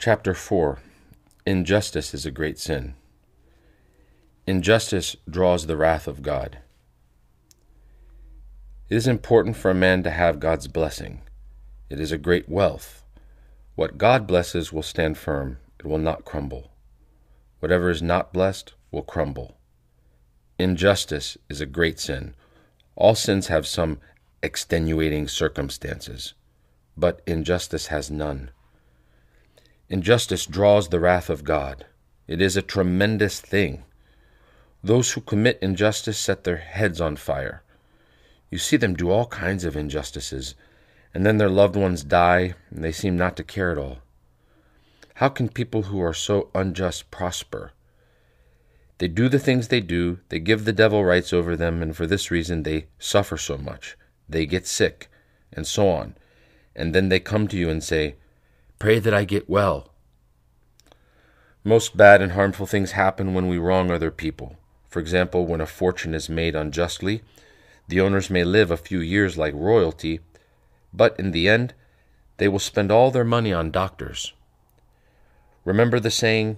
Chapter 4 Injustice is a Great Sin. Injustice draws the wrath of God. It is important for a man to have God's blessing. It is a great wealth. What God blesses will stand firm, it will not crumble. Whatever is not blessed will crumble. Injustice is a great sin. All sins have some extenuating circumstances, but injustice has none. Injustice draws the wrath of God. It is a tremendous thing. Those who commit injustice set their heads on fire. You see them do all kinds of injustices, and then their loved ones die, and they seem not to care at all. How can people who are so unjust prosper? They do the things they do, they give the devil rights over them, and for this reason they suffer so much. They get sick, and so on. And then they come to you and say, Pray that I get well. Most bad and harmful things happen when we wrong other people. For example, when a fortune is made unjustly, the owners may live a few years like royalty, but in the end, they will spend all their money on doctors. Remember the saying,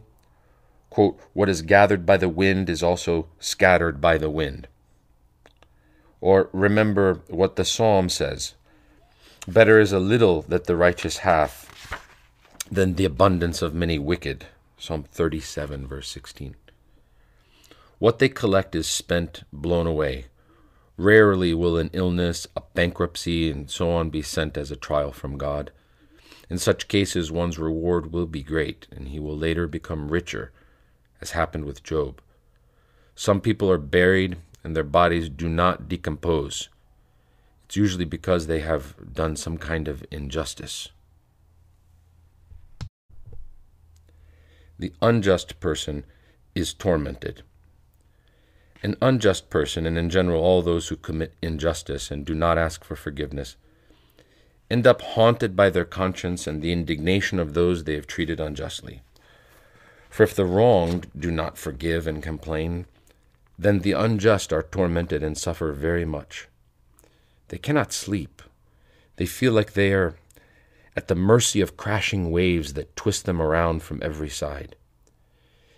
quote, What is gathered by the wind is also scattered by the wind. Or remember what the psalm says Better is a little that the righteous hath than the abundance of many wicked. Psalm 37, verse 16. What they collect is spent, blown away. Rarely will an illness, a bankruptcy, and so on be sent as a trial from God. In such cases, one's reward will be great, and he will later become richer, as happened with Job. Some people are buried, and their bodies do not decompose. It's usually because they have done some kind of injustice. The unjust person is tormented. An unjust person, and in general all those who commit injustice and do not ask for forgiveness, end up haunted by their conscience and the indignation of those they have treated unjustly. For if the wronged do not forgive and complain, then the unjust are tormented and suffer very much. They cannot sleep. They feel like they are at the mercy of crashing waves that twist them around from every side.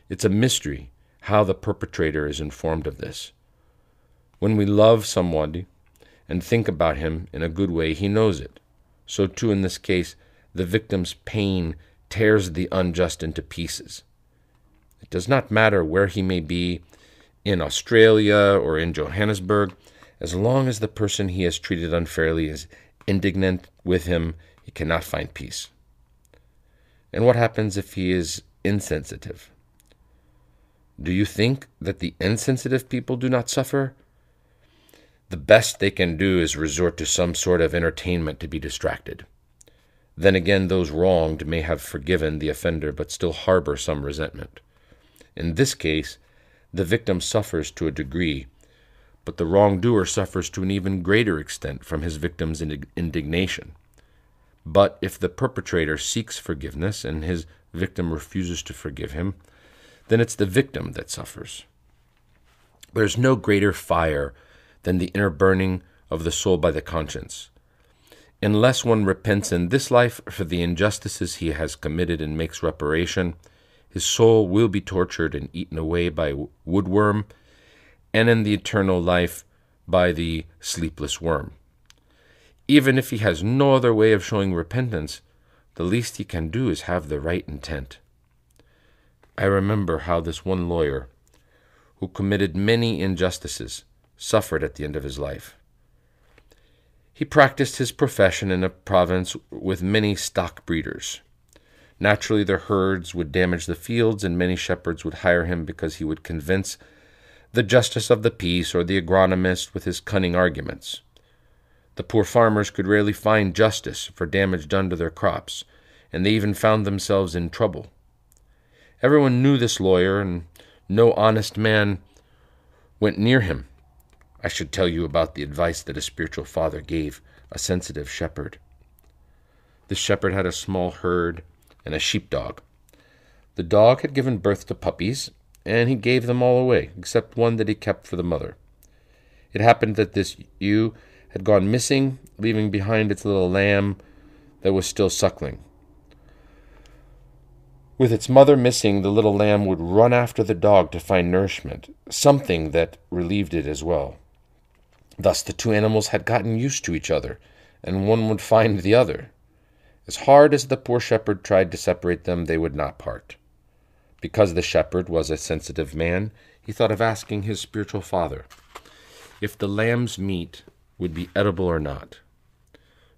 It's a mystery how the perpetrator is informed of this. When we love someone and think about him in a good way, he knows it. So, too, in this case, the victim's pain tears the unjust into pieces. It does not matter where he may be, in Australia or in Johannesburg, as long as the person he has treated unfairly is indignant with him he cannot find peace. And what happens if he is insensitive? Do you think that the insensitive people do not suffer? The best they can do is resort to some sort of entertainment to be distracted. Then again, those wronged may have forgiven the offender but still harbor some resentment. In this case, the victim suffers to a degree, but the wrongdoer suffers to an even greater extent from his victim's indignation. But if the perpetrator seeks forgiveness and his victim refuses to forgive him, then it's the victim that suffers. There's no greater fire than the inner burning of the soul by the conscience. Unless one repents in this life for the injustices he has committed and makes reparation, his soul will be tortured and eaten away by woodworm, and in the eternal life by the sleepless worm. Even if he has no other way of showing repentance, the least he can do is have the right intent. I remember how this one lawyer, who committed many injustices, suffered at the end of his life. He practiced his profession in a province with many stock breeders. Naturally, their herds would damage the fields, and many shepherds would hire him because he would convince the justice of the peace or the agronomist with his cunning arguments. The poor farmers could rarely find justice for damage done to their crops, and they even found themselves in trouble. Everyone knew this lawyer, and no honest man went near him. I should tell you about the advice that a spiritual father gave a sensitive shepherd. This shepherd had a small herd and a sheepdog. The dog had given birth to puppies, and he gave them all away, except one that he kept for the mother. It happened that this ewe had gone missing, leaving behind its little lamb that was still suckling. With its mother missing, the little lamb would run after the dog to find nourishment, something that relieved it as well. Thus the two animals had gotten used to each other, and one would find the other. As hard as the poor shepherd tried to separate them, they would not part. Because the shepherd was a sensitive man, he thought of asking his spiritual father if the lamb's meat would be edible or not.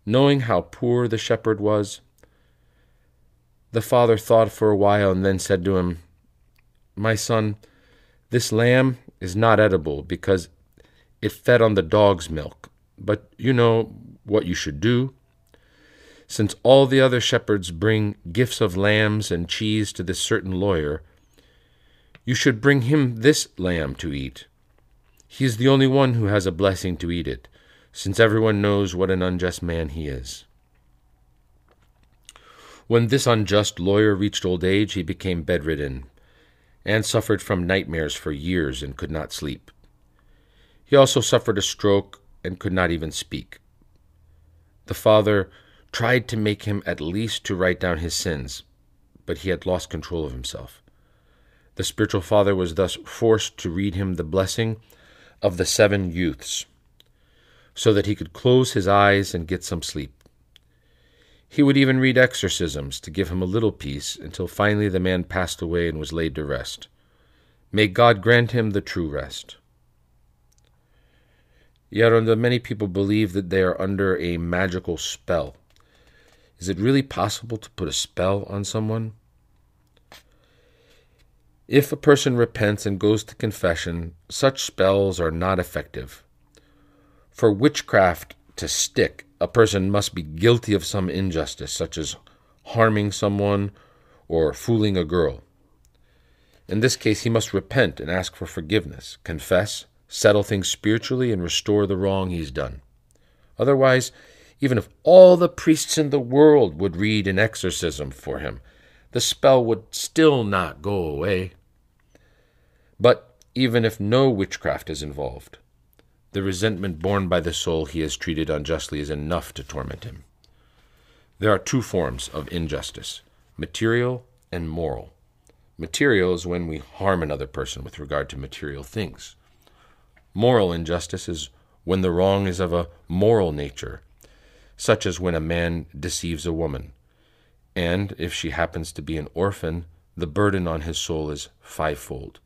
Knowing how poor the shepherd was, the father thought for a while and then said to him, My son, this lamb is not edible because it fed on the dog's milk. But you know what you should do. Since all the other shepherds bring gifts of lambs and cheese to this certain lawyer, you should bring him this lamb to eat. He is the only one who has a blessing to eat it, since everyone knows what an unjust man he is. When this unjust lawyer reached old age, he became bedridden and suffered from nightmares for years and could not sleep. He also suffered a stroke and could not even speak. The father tried to make him at least to write down his sins, but he had lost control of himself. The spiritual father was thus forced to read him the blessing of the seven youths, so that he could close his eyes and get some sleep. He would even read exorcisms to give him a little peace until finally the man passed away and was laid to rest. May God grant him the true rest. Geronda, many people believe that they are under a magical spell. Is it really possible to put a spell on someone? If a person repents and goes to confession, such spells are not effective. For witchcraft to stick, a person must be guilty of some injustice, such as harming someone or fooling a girl. In this case, he must repent and ask for forgiveness, confess, settle things spiritually, and restore the wrong he's done. Otherwise, even if all the priests in the world would read an exorcism for him, the spell would still not go away. But even if no witchcraft is involved, the resentment borne by the soul he has treated unjustly is enough to torment him. There are two forms of injustice material and moral. Material is when we harm another person with regard to material things. Moral injustice is when the wrong is of a moral nature, such as when a man deceives a woman, and if she happens to be an orphan, the burden on his soul is fivefold.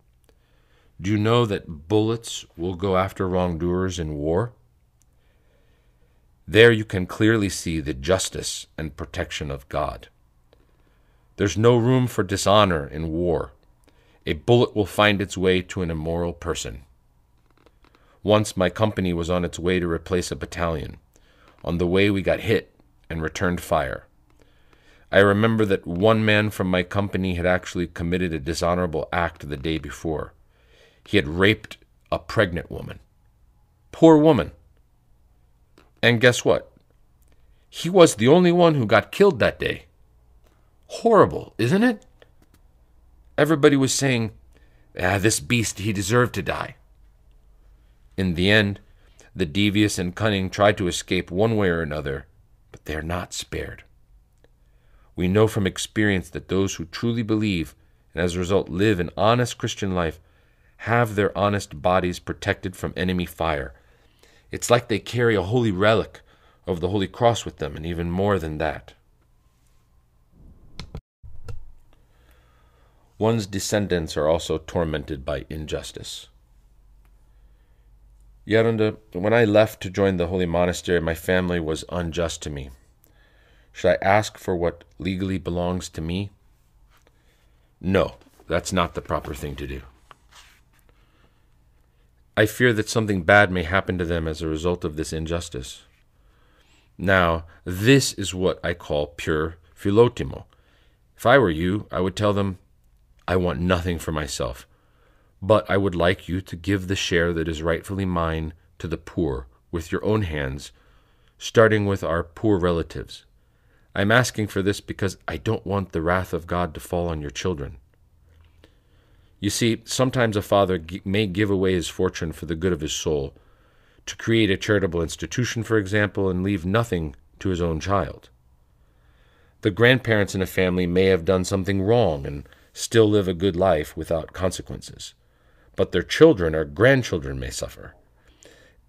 Do you know that bullets will go after wrongdoers in war? There you can clearly see the justice and protection of God. There's no room for dishonor in war. A bullet will find its way to an immoral person. Once my company was on its way to replace a battalion. On the way, we got hit and returned fire. I remember that one man from my company had actually committed a dishonorable act the day before. He had raped a pregnant woman. Poor woman. And guess what? He was the only one who got killed that day. Horrible, isn't it? Everybody was saying, ah, this beast, he deserved to die. In the end, the devious and cunning try to escape one way or another, but they are not spared. We know from experience that those who truly believe and as a result live an honest Christian life have their honest bodies protected from enemy fire. It's like they carry a holy relic of the Holy Cross with them, and even more than that. One's descendants are also tormented by injustice. Geronda, when I left to join the holy monastery, my family was unjust to me. Should I ask for what legally belongs to me? No, that's not the proper thing to do. I fear that something bad may happen to them as a result of this injustice. Now, this is what I call pure philotimo. If I were you, I would tell them, I want nothing for myself, but I would like you to give the share that is rightfully mine to the poor with your own hands, starting with our poor relatives. I'm asking for this because I don't want the wrath of God to fall on your children. You see, sometimes a father may give away his fortune for the good of his soul, to create a charitable institution, for example, and leave nothing to his own child. The grandparents in a family may have done something wrong and still live a good life without consequences, but their children or grandchildren may suffer.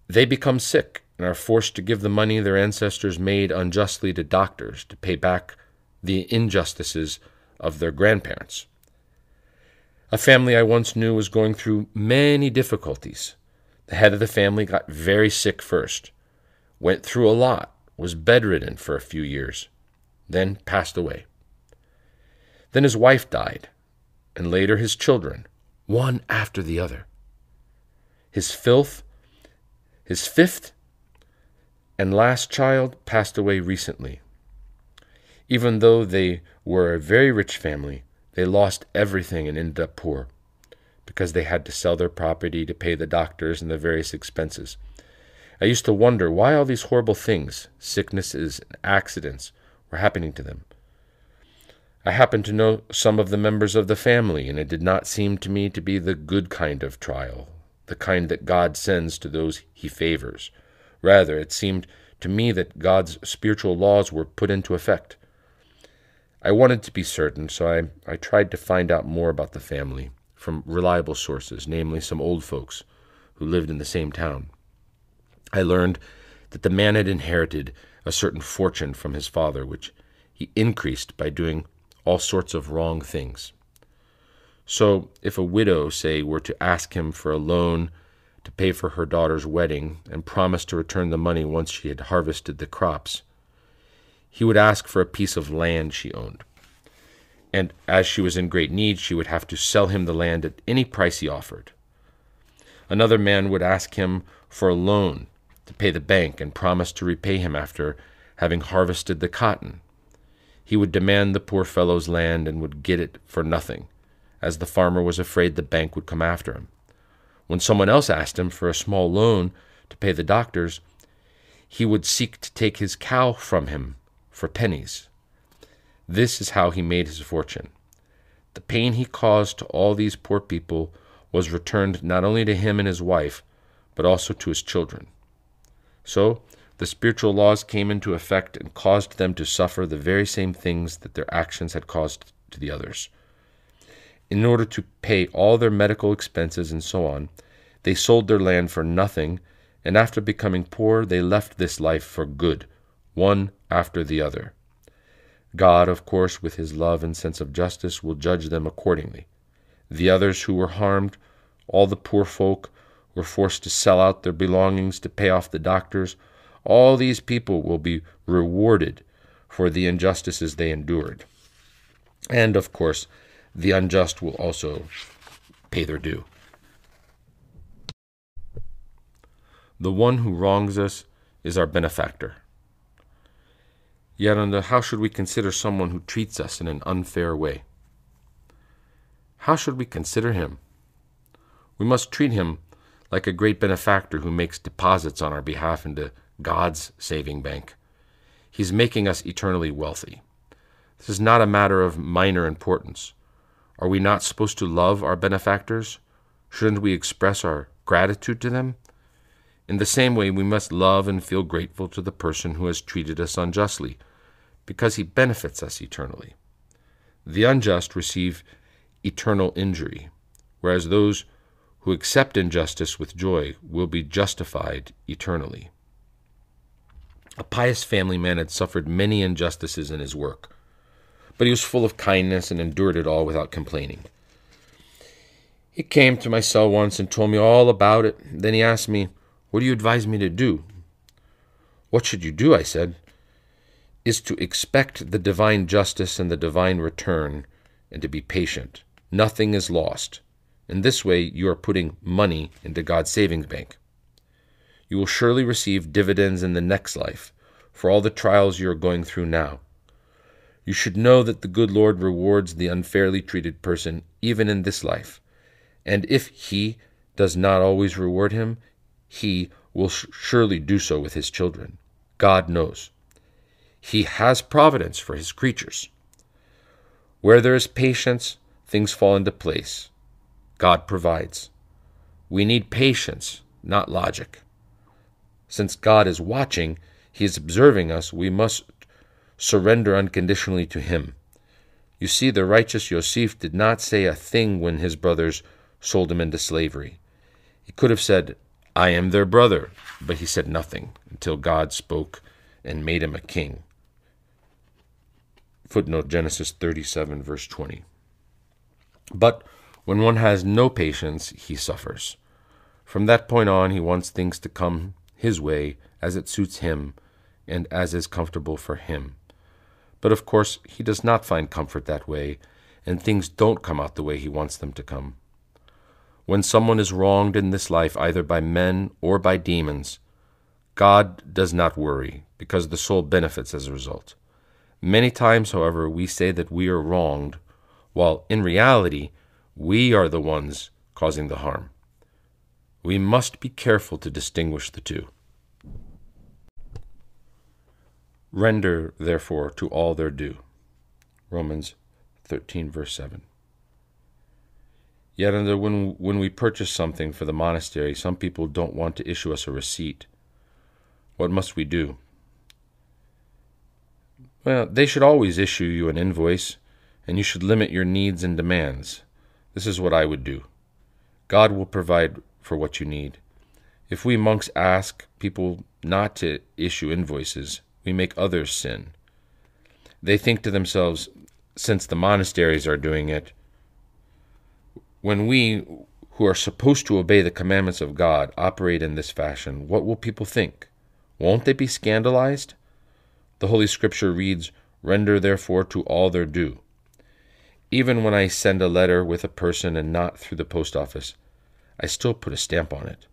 They become sick and are forced to give the money their ancestors made unjustly to doctors to pay back the injustices of their grandparents. A family I once knew was going through many difficulties. The head of the family got very sick first, went through a lot, was bedridden for a few years, then passed away. Then his wife died, and later his children, one after the other. His filth, his fifth and last child passed away recently. Even though they were a very rich family, they lost everything and ended up poor because they had to sell their property to pay the doctors and the various expenses. I used to wonder why all these horrible things, sicknesses, and accidents, were happening to them. I happened to know some of the members of the family, and it did not seem to me to be the good kind of trial, the kind that God sends to those he favors. Rather, it seemed to me that God's spiritual laws were put into effect. I wanted to be certain, so I, I tried to find out more about the family from reliable sources, namely some old folks who lived in the same town. I learned that the man had inherited a certain fortune from his father, which he increased by doing all sorts of wrong things. So, if a widow, say, were to ask him for a loan to pay for her daughter's wedding and promise to return the money once she had harvested the crops, he would ask for a piece of land she owned. And as she was in great need, she would have to sell him the land at any price he offered. Another man would ask him for a loan to pay the bank and promise to repay him after having harvested the cotton. He would demand the poor fellow's land and would get it for nothing, as the farmer was afraid the bank would come after him. When someone else asked him for a small loan to pay the doctors, he would seek to take his cow from him for pennies. This is how he made his fortune. The pain he caused to all these poor people was returned not only to him and his wife, but also to his children. So, the spiritual laws came into effect and caused them to suffer the very same things that their actions had caused to the others. In order to pay all their medical expenses and so on, they sold their land for nothing, and after becoming poor, they left this life for good one after the other. God, of course, with his love and sense of justice, will judge them accordingly. The others who were harmed, all the poor folk, were forced to sell out their belongings to pay off the doctors, all these people will be rewarded for the injustices they endured. And, of course, the unjust will also pay their due. The one who wrongs us is our benefactor. Yet, under how should we consider someone who treats us in an unfair way? How should we consider him? We must treat him like a great benefactor who makes deposits on our behalf into God's saving bank. He's making us eternally wealthy. This is not a matter of minor importance. Are we not supposed to love our benefactors? Shouldn't we express our gratitude to them? In the same way, we must love and feel grateful to the person who has treated us unjustly because he benefits us eternally. The unjust receive eternal injury, whereas those who accept injustice with joy will be justified eternally. A pious family man had suffered many injustices in his work, but he was full of kindness and endured it all without complaining. He came to my cell once and told me all about it. Then he asked me, What do you advise me to do? What should you do? I said is to expect the divine justice and the divine return and to be patient. Nothing is lost. In this way, you are putting money into God's savings bank. You will surely receive dividends in the next life for all the trials you are going through now. You should know that the good Lord rewards the unfairly treated person even in this life. And if He does not always reward him, He will surely do so with His children. God knows. He has providence for his creatures. Where there is patience, things fall into place. God provides. We need patience, not logic. Since God is watching, He is observing us, we must surrender unconditionally to him. You see, the righteous Yosef did not say a thing when his brothers sold him into slavery. He could have said, I am their brother, but he said nothing until God spoke and made him a king. Footnote Genesis 37, verse 20. But when one has no patience, he suffers. From that point on, he wants things to come his way as it suits him and as is comfortable for him. But of course, he does not find comfort that way, and things don't come out the way he wants them to come. When someone is wronged in this life, either by men or by demons, God does not worry, because the soul benefits as a result. Many times, however, we say that we are wronged, while in reality, we are the ones causing the harm. We must be careful to distinguish the two. Render, therefore, to all their due. Romans 13, verse 7. Yet, when, when we purchase something for the monastery, some people don't want to issue us a receipt. What must we do? Well, they should always issue you an invoice, and you should limit your needs and demands. This is what I would do. God will provide for what you need. If we monks ask people not to issue invoices, we make others sin. They think to themselves, since the monasteries are doing it, when we, who are supposed to obey the commandments of God, operate in this fashion, what will people think? Won't they be scandalized? The Holy Scripture reads, Render therefore to all their due. Even when I send a letter with a person and not through the post office, I still put a stamp on it.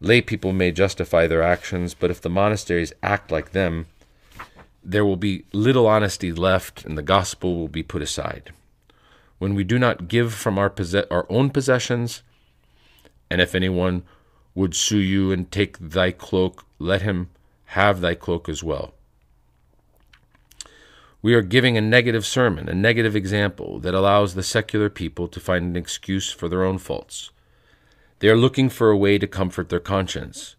Lay people may justify their actions, but if the monasteries act like them, there will be little honesty left and the gospel will be put aside. When we do not give from our, possess- our own possessions, and if anyone would sue you and take thy cloak, let him have thy cloak as well. We are giving a negative sermon, a negative example that allows the secular people to find an excuse for their own faults. They are looking for a way to comfort their conscience.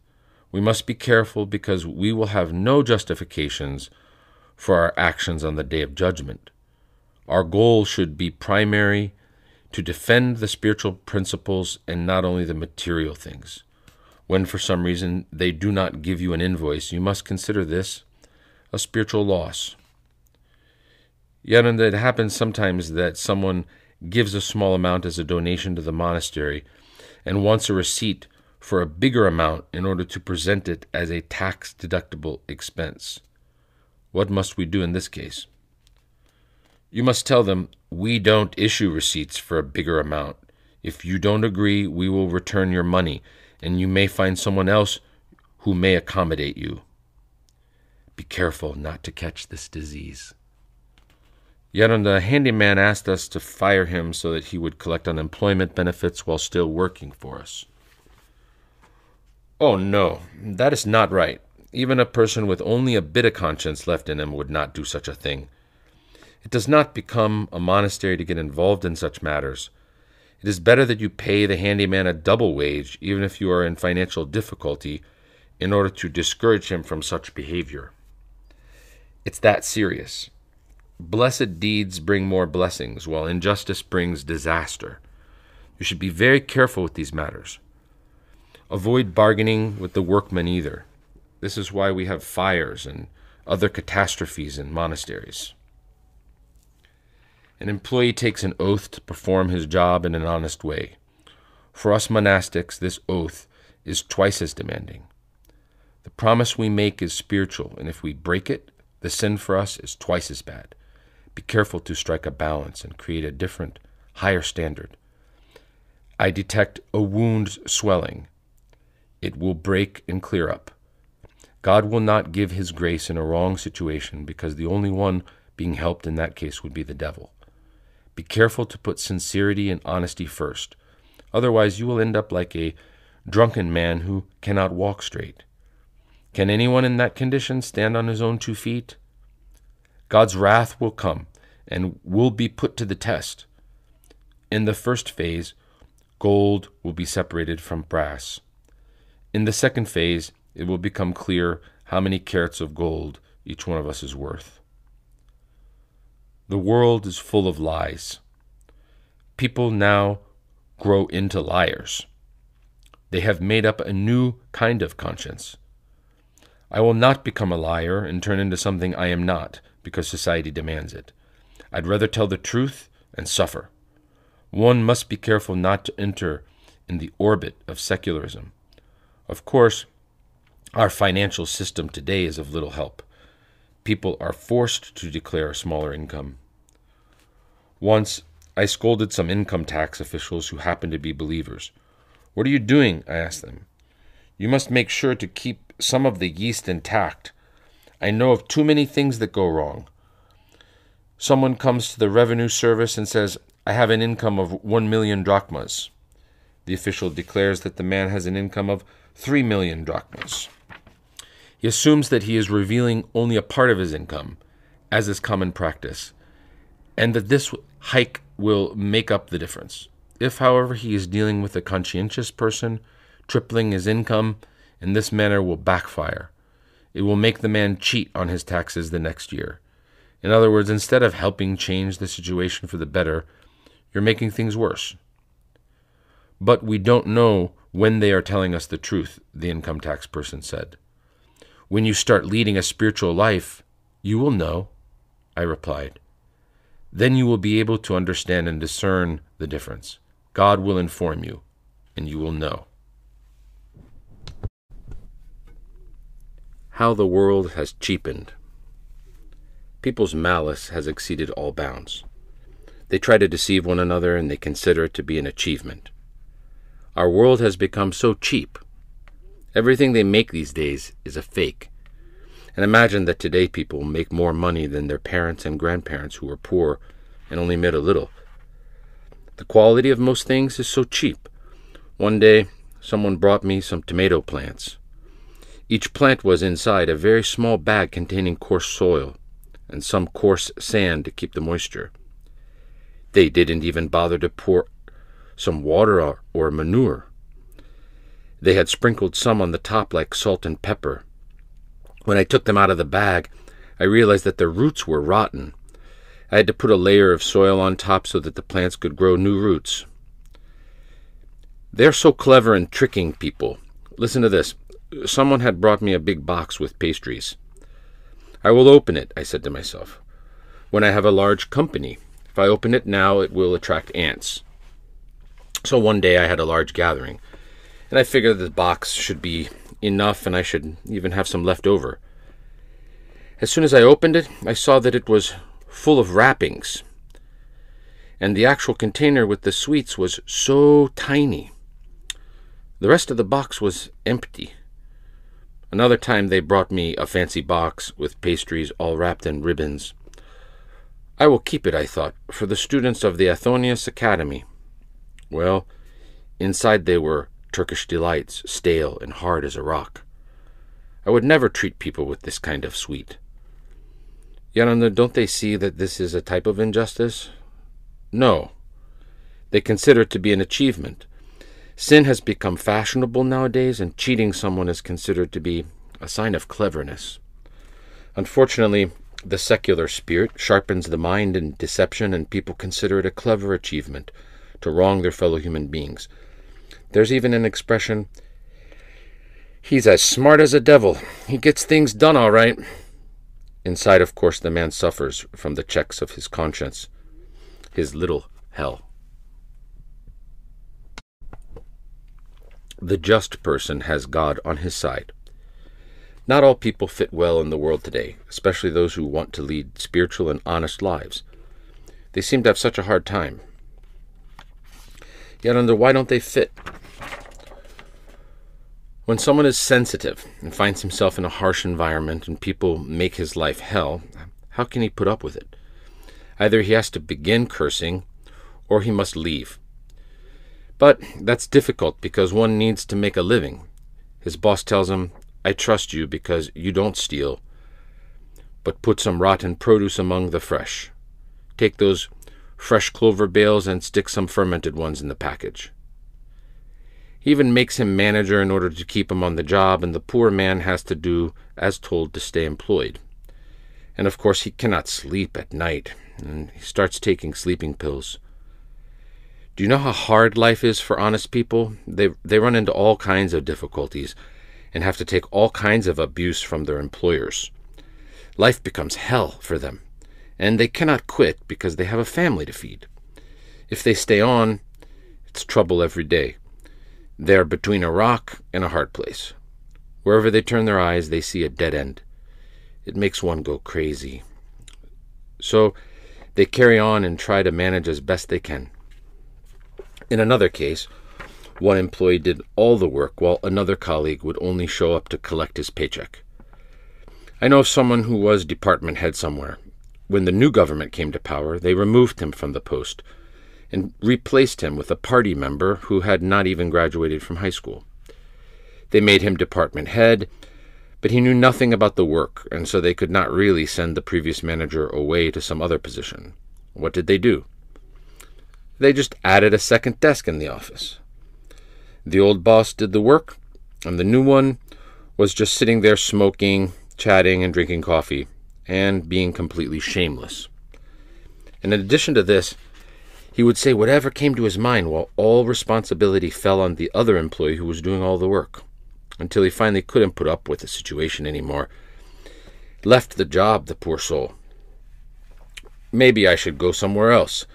We must be careful because we will have no justifications for our actions on the day of judgment. Our goal should be primary to defend the spiritual principles and not only the material things. When for some reason they do not give you an invoice, you must consider this a spiritual loss. Yet it happens sometimes that someone gives a small amount as a donation to the monastery and wants a receipt for a bigger amount in order to present it as a tax deductible expense. What must we do in this case? You must tell them, We don't issue receipts for a bigger amount. If you don't agree, we will return your money, and you may find someone else who may accommodate you. Be careful not to catch this disease. Yet on the handyman asked us to fire him so that he would collect unemployment benefits while still working for us. Oh no, that is not right. Even a person with only a bit of conscience left in him would not do such a thing. It does not become a monastery to get involved in such matters. It is better that you pay the handyman a double wage, even if you are in financial difficulty, in order to discourage him from such behavior. It's that serious. Blessed deeds bring more blessings, while injustice brings disaster. You should be very careful with these matters. Avoid bargaining with the workmen either. This is why we have fires and other catastrophes in monasteries. An employee takes an oath to perform his job in an honest way. For us monastics, this oath is twice as demanding. The promise we make is spiritual, and if we break it, the sin for us is twice as bad. Be careful to strike a balance and create a different, higher standard. I detect a wound swelling. It will break and clear up. God will not give his grace in a wrong situation because the only one being helped in that case would be the devil. Be careful to put sincerity and honesty first. Otherwise, you will end up like a drunken man who cannot walk straight. Can anyone in that condition stand on his own two feet? God's wrath will come and will be put to the test. In the first phase, gold will be separated from brass. In the second phase, it will become clear how many carats of gold each one of us is worth. The world is full of lies. People now grow into liars. They have made up a new kind of conscience. I will not become a liar and turn into something I am not because society demands it. I'd rather tell the truth and suffer. One must be careful not to enter in the orbit of secularism. Of course, our financial system today is of little help. People are forced to declare a smaller income. Once, I scolded some income tax officials who happened to be believers. What are you doing? I asked them. You must make sure to keep some of the yeast intact. I know of too many things that go wrong. Someone comes to the revenue service and says, I have an income of one million drachmas. The official declares that the man has an income of three million drachmas. He assumes that he is revealing only a part of his income, as is common practice, and that this hike will make up the difference. If, however, he is dealing with a conscientious person, tripling his income in this manner will backfire. It will make the man cheat on his taxes the next year. In other words, instead of helping change the situation for the better, you're making things worse. But we don't know when they are telling us the truth, the income tax person said. When you start leading a spiritual life, you will know, I replied. Then you will be able to understand and discern the difference. God will inform you, and you will know. How the world has cheapened. People's malice has exceeded all bounds. They try to deceive one another and they consider it to be an achievement. Our world has become so cheap Everything they make these days is a fake. And imagine that today people make more money than their parents and grandparents who were poor and only made a little. The quality of most things is so cheap. One day, someone brought me some tomato plants. Each plant was inside a very small bag containing coarse soil and some coarse sand to keep the moisture. They didn't even bother to pour some water or, manure. They had sprinkled some on the top like salt and pepper. When I took them out of the bag, I realized that their roots were rotten. I had to put a layer of soil on top so that the plants could grow new roots. They're so clever in tricking people. Listen to this. Someone had brought me a big box with pastries. I will open it, I said to myself, when I have a large company. If I open it now, it will attract ants. So one day I had a large gathering and I figured the box should be enough and I should even have some left over. As soon as I opened it, I saw that it was full of wrappings, and the actual container with the sweets was so tiny. The rest of the box was empty. Another time they brought me a fancy box with pastries all wrapped in ribbons. I will keep it, I thought, for the students of the Athonias Academy. Well, inside they were Turkish delights, stale and hard as a rock. I would never treat people with this kind of sweet. Geronda, don't they see that this is a type of injustice? No. They consider it to be an achievement. Sin has become fashionable nowadays, and cheating someone is considered to be a sign of cleverness. Unfortunately, the secular spirit sharpens the mind in deception, and people consider it a clever achievement to wrong their fellow human beings. There's even an expression He's as smart as a devil. He gets things done all right. Inside, of course, the man suffers from the checks of his conscience, his little hell. The just person has God on his side. Not all people fit well in the world today, especially those who want to lead spiritual and honest lives. They seem to have such a hard time. Yet, under why don't they fit? When someone is sensitive and finds himself in a harsh environment and people make his life hell, how can he put up with it? Either he has to begin cursing or he must leave. But that's difficult because one needs to make a living. His boss tells him, I trust you because you don't steal, but put some rotten produce among the fresh. Take those fresh clover bales and stick some fermented ones in the package. He even makes him manager in order to keep him on the job, and the poor man has to do as told to stay employed. And of course, he cannot sleep at night, and he starts taking sleeping pills. Do you know how hard life is for honest people? They, they run into all kinds of difficulties and have to take all kinds of abuse from their employers. Life becomes hell for them, and they cannot quit because they have a family to feed. If they stay on, it's trouble every day. They are between a rock and a hard place. Wherever they turn their eyes, they see a dead end. It makes one go crazy. So they carry on and try to manage as best they can. In another case, one employee did all the work while another colleague would only show up to collect his paycheck. I know someone who was department head somewhere. When the new government came to power, they removed him from the post and replaced him with a party member who had not even graduated from high school. They made him department head, but he knew nothing about the work, and so they could not really send the previous manager away to some other position. What did they do? They just added a second desk in the office. The old boss did the work, and the new one was just sitting there smoking, chatting, and drinking coffee, and being completely shameless. And in addition to this, he would say whatever came to his mind while all responsibility fell on the other employee who was doing all the work, until he finally couldn't put up with the situation anymore. Left the job, the poor soul. Maybe I should go somewhere else.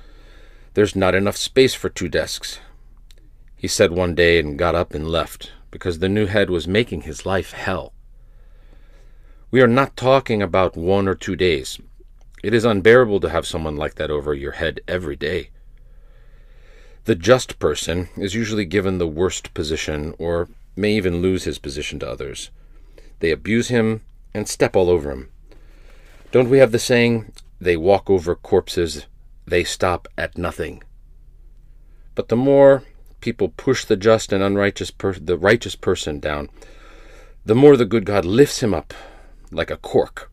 There's not enough space for two desks. He said one day and got up and left because the new head was making his life hell. We are not talking about one or two days. It is unbearable to have someone like that over your head every day. The just person is usually given the worst position or may even lose his position to others. They abuse him and step all over him. Don't we have the saying, they walk over corpses, they stop at nothing? But the more people push the just and unrighteous per- the righteous person down, the more the good God lifts him up like a cork.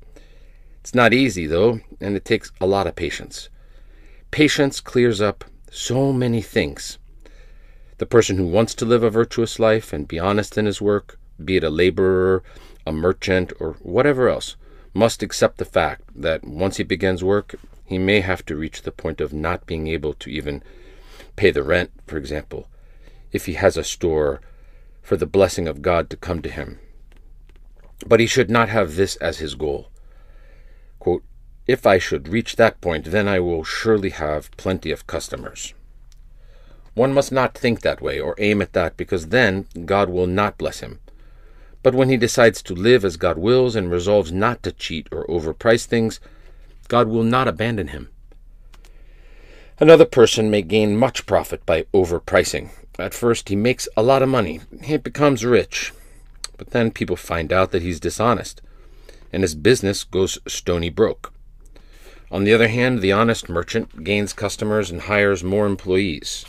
It's not easy though, and it takes a lot of patience. Patience clears up so many things. The person who wants to live a virtuous life and be honest in his work, be it a laborer, a merchant, or whatever else, must accept the fact that once he begins work, he may have to reach the point of not being able to even pay the rent, for example, if he has a store for the blessing of God to come to him. But he should not have this as his goal. Quote, if I should reach that point, then I will surely have plenty of customers. One must not think that way or aim at that because then God will not bless him. But when he decides to live as God wills and resolves not to cheat or overprice things, God will not abandon him. Another person may gain much profit by overpricing. At first, he makes a lot of money, he becomes rich, but then people find out that he's dishonest, and his business goes stony broke. On the other hand, the honest merchant gains customers and hires more employees.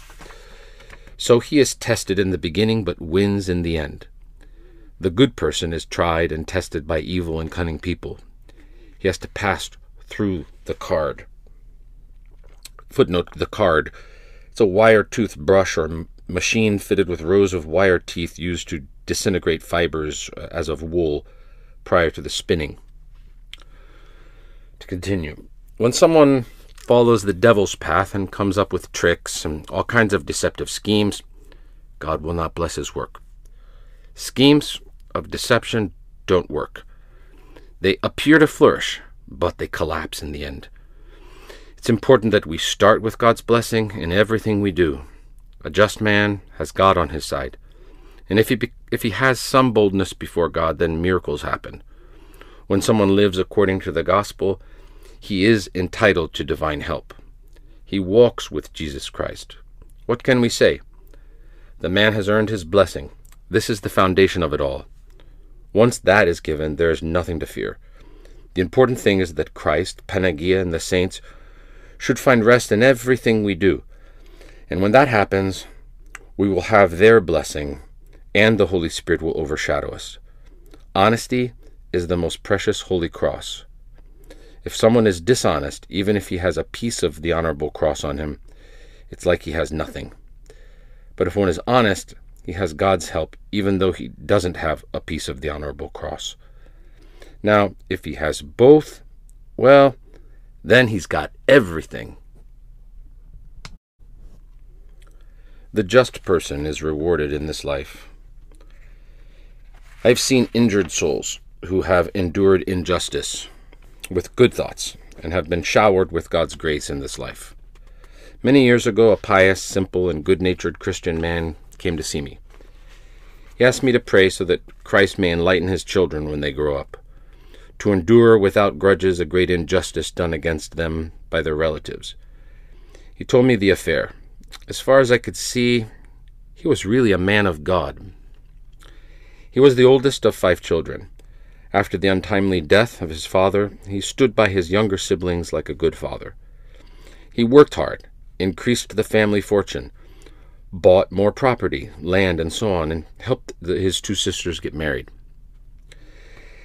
So he is tested in the beginning but wins in the end. The good person is tried and tested by evil and cunning people. He has to pass through the card. Footnote the card. It's a wire tooth brush or machine fitted with rows of wire teeth used to disintegrate fibers uh, as of wool prior to the spinning. To continue. When someone follows the devil's path and comes up with tricks and all kinds of deceptive schemes, God will not bless his work. Schemes of deception don't work. They appear to flourish, but they collapse in the end. It's important that we start with God's blessing in everything we do. A just man has God on his side. And if he, be, if he has some boldness before God, then miracles happen. When someone lives according to the gospel, he is entitled to divine help. He walks with Jesus Christ. What can we say? The man has earned his blessing. This is the foundation of it all. Once that is given, there is nothing to fear. The important thing is that Christ, Panagia, and the saints should find rest in everything we do. And when that happens, we will have their blessing, and the Holy Spirit will overshadow us. Honesty is the most precious holy cross. If someone is dishonest, even if he has a piece of the honorable cross on him, it's like he has nothing. But if one is honest, he has God's help, even though he doesn't have a piece of the honorable cross. Now, if he has both, well, then he's got everything. The just person is rewarded in this life. I've seen injured souls who have endured injustice with good thoughts and have been showered with God's grace in this life. Many years ago, a pious, simple, and good natured Christian man came to see me. He asked me to pray so that Christ may enlighten his children when they grow up, to endure without grudges a great injustice done against them by their relatives. He told me the affair, as far as I could see, he was really a man of God. He was the oldest of five children. After the untimely death of his father, he stood by his younger siblings like a good father. He worked hard, increased the family fortune, bought more property, land, and so on, and helped the, his two sisters get married.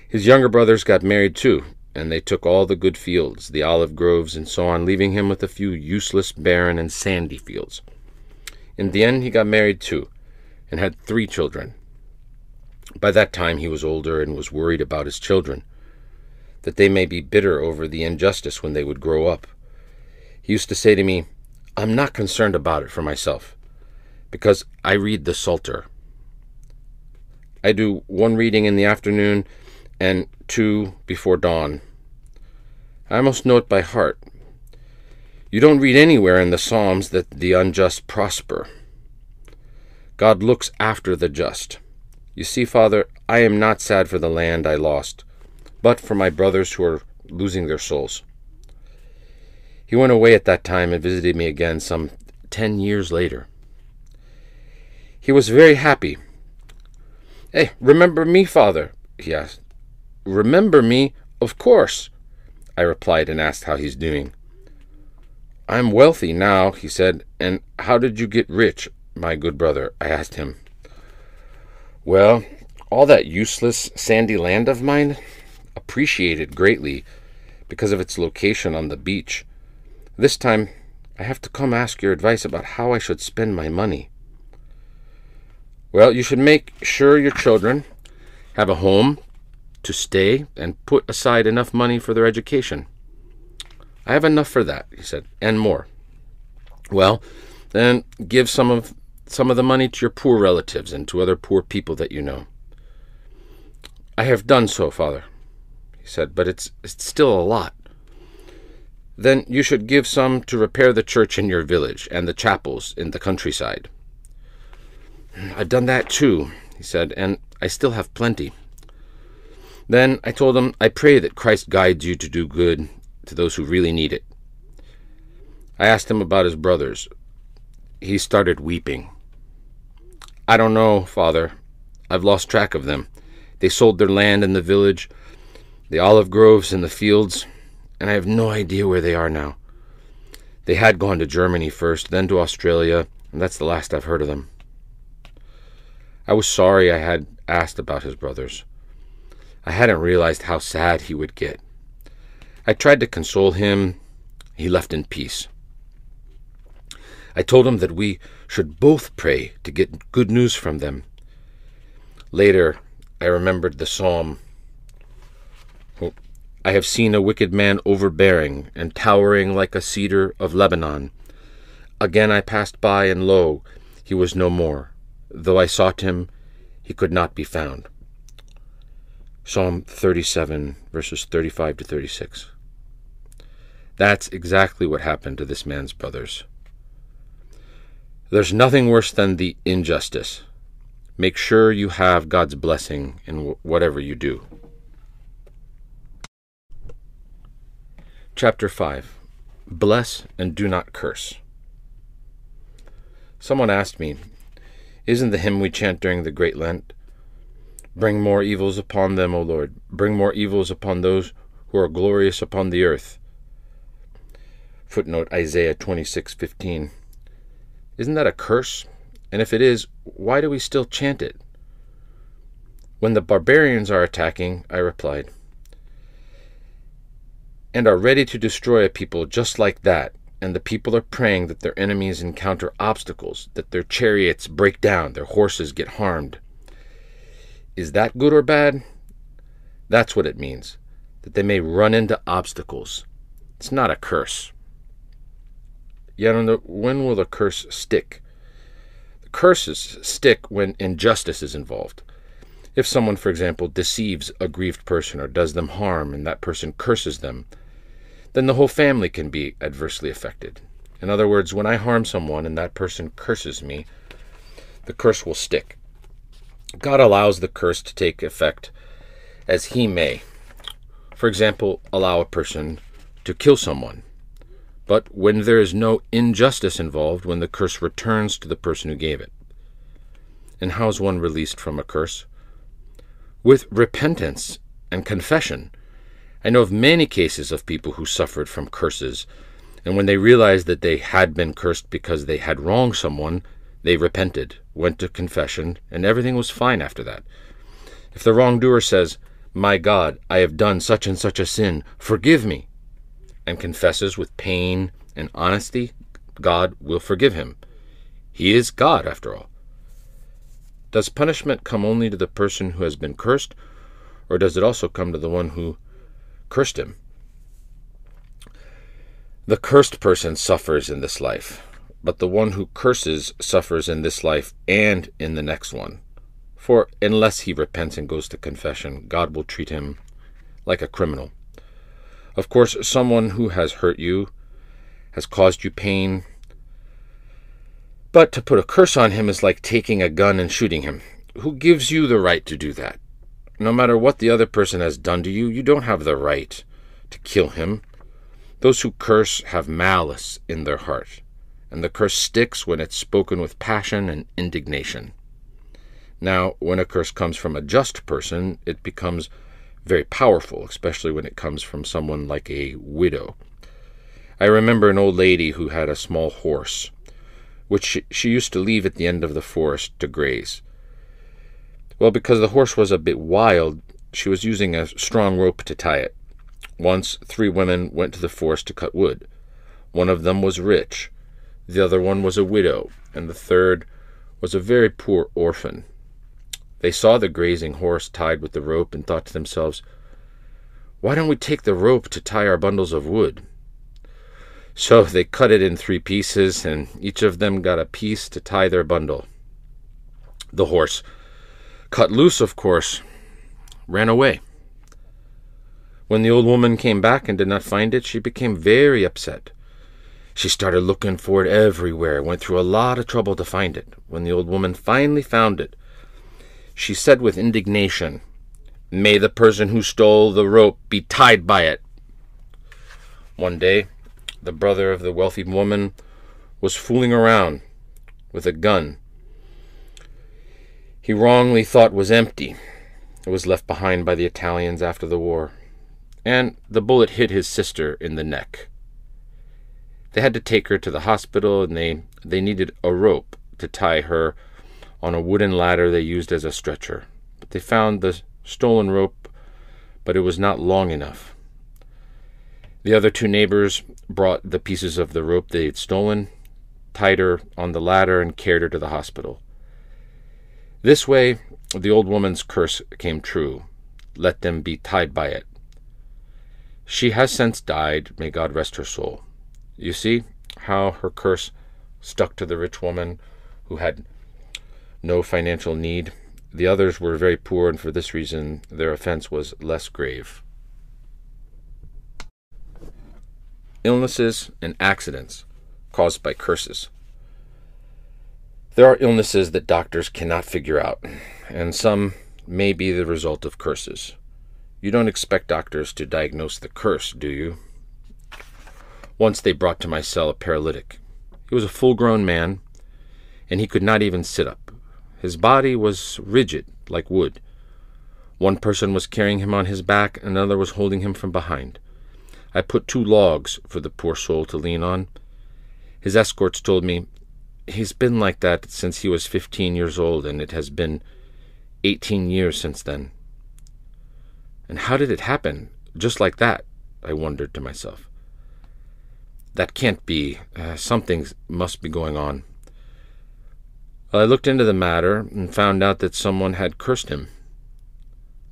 His younger brothers got married too, and they took all the good fields, the olive groves, and so on, leaving him with a few useless, barren, and sandy fields. In the end, he got married too, and had three children. By that time, he was older and was worried about his children, that they may be bitter over the injustice when they would grow up. He used to say to me, I'm not concerned about it for myself, because I read the Psalter. I do one reading in the afternoon and two before dawn. I almost know it by heart. You don't read anywhere in the Psalms that the unjust prosper. God looks after the just. You see, Father, I am not sad for the land I lost, but for my brothers who are losing their souls. He went away at that time and visited me again some ten years later. He was very happy. Hey, remember me, Father? he asked. Remember me? Of course. I replied and asked how he's doing. I'm wealthy now, he said. And how did you get rich, my good brother? I asked him. Well, all that useless sandy land of mine appreciated greatly because of its location on the beach. This time, I have to come ask your advice about how I should spend my money. Well, you should make sure your children have a home to stay and put aside enough money for their education. I have enough for that, he said, and more. Well, then give some of some of the money to your poor relatives and to other poor people that you know. I have done so, father, he said, but it's it's still a lot. Then you should give some to repair the church in your village and the chapels in the countryside. I've done that too, he said, and I still have plenty. Then I told him, I pray that Christ guides you to do good to those who really need it. I asked him about his brothers. He started weeping. I don't know, Father. I've lost track of them. They sold their land in the village, the olive groves and the fields, and I have no idea where they are now. They had gone to Germany first, then to Australia, and that's the last I've heard of them. I was sorry I had asked about his brothers. I hadn't realized how sad he would get. I tried to console him. He left in peace. I told him that we should both pray to get good news from them. Later, I remembered the psalm oh, I have seen a wicked man overbearing and towering like a cedar of Lebanon. Again I passed by, and lo, he was no more. Though I sought him, he could not be found. Psalm 37, verses 35 to 36. That's exactly what happened to this man's brothers. There's nothing worse than the injustice. Make sure you have God's blessing in whatever you do. Chapter 5 Bless and Do Not Curse. Someone asked me, Isn't the hymn we chant during the Great Lent, Bring more evils upon them, O Lord. Bring more evils upon those who are glorious upon the earth. Footnote Isaiah 26:15. Isn't that a curse? And if it is, why do we still chant it? When the barbarians are attacking, I replied, and are ready to destroy a people just like that, and the people are praying that their enemies encounter obstacles, that their chariots break down, their horses get harmed, is that good or bad? That's what it means that they may run into obstacles. It's not a curse. Yet, the, when will the curse stick? The curses stick when injustice is involved. If someone, for example, deceives a grieved person or does them harm and that person curses them, then the whole family can be adversely affected. In other words, when I harm someone and that person curses me, the curse will stick. God allows the curse to take effect as He may. For example, allow a person to kill someone. But when there is no injustice involved, when the curse returns to the person who gave it. And how is one released from a curse? With repentance and confession. I know of many cases of people who suffered from curses, and when they realized that they had been cursed because they had wronged someone, they repented, went to confession, and everything was fine after that. If the wrongdoer says, My God, I have done such and such a sin, forgive me, and confesses with pain and honesty, God will forgive him. He is God, after all. Does punishment come only to the person who has been cursed, or does it also come to the one who cursed him? The cursed person suffers in this life, but the one who curses suffers in this life and in the next one. For unless he repents and goes to confession, God will treat him like a criminal. Of course, someone who has hurt you, has caused you pain, but to put a curse on him is like taking a gun and shooting him. Who gives you the right to do that? No matter what the other person has done to you, you don't have the right to kill him. Those who curse have malice in their heart, and the curse sticks when it's spoken with passion and indignation. Now, when a curse comes from a just person, it becomes very powerful, especially when it comes from someone like a widow. I remember an old lady who had a small horse, which she, used to leave at the end of the forest to graze. Well, because the horse was a bit wild, she was using a strong rope to tie it. Once, three women went to the forest to cut wood. One of them was rich, the other one was a widow, and the third was a very poor orphan. They saw the grazing horse tied with the rope and thought to themselves, Why don't we take the rope to tie our bundles of wood? So they cut it in three pieces, and each of them got a piece to tie their bundle. The horse, cut loose, of course, ran away. When the old woman came back and did not find it, she became very upset. She started looking for it everywhere, went through a lot of trouble to find it. When the old woman finally found it, she said with indignation, May the person who stole the rope be tied by it. One day, the brother of the wealthy woman was fooling around with a gun he wrongly thought was empty. It was left behind by the Italians after the war, and the bullet hit his sister in the neck. They had to take her to the hospital, and they, they needed a rope to tie her on a wooden ladder they used as a stretcher. But they found the stolen rope, but it was not long enough. The other two neighbors brought the pieces of the rope they had stolen, tied her on the ladder, and carried her to the hospital. This way, the old woman's curse came true. Let them be tied by it. She has since died. May God rest her soul. You see how her curse stuck to the rich woman who had no financial need. The others were very poor, and for this reason their offense was less grave. Illnesses and accidents caused by curses. There are illnesses that doctors cannot figure out, and some may be the result of curses. You don't expect doctors to diagnose the curse, do you? Once they brought to my cell a paralytic. He was a full grown man, and he could not even sit up. His body was rigid, like wood. One person was carrying him on his back, another was holding him from behind. I put two logs for the poor soul to lean on. His escorts told me, He's been like that since he was 15 years old, and it has been 18 years since then. And how did it happen? Just like that, I wondered to myself. That can't be. Uh, something must be going on. Well, I looked into the matter and found out that someone had cursed him.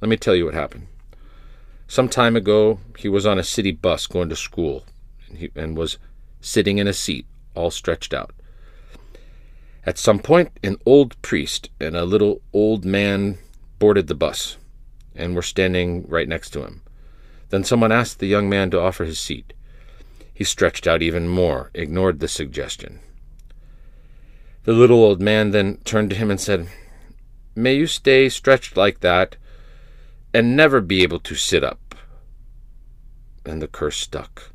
Let me tell you what happened. Some time ago, he was on a city bus going to school and, he, and was sitting in a seat, all stretched out. At some point, an old priest and a little old man boarded the bus and were standing right next to him. Then someone asked the young man to offer his seat. He stretched out even more, ignored the suggestion. The little old man then turned to him and said, May you stay stretched like that and never be able to sit up. And the curse stuck.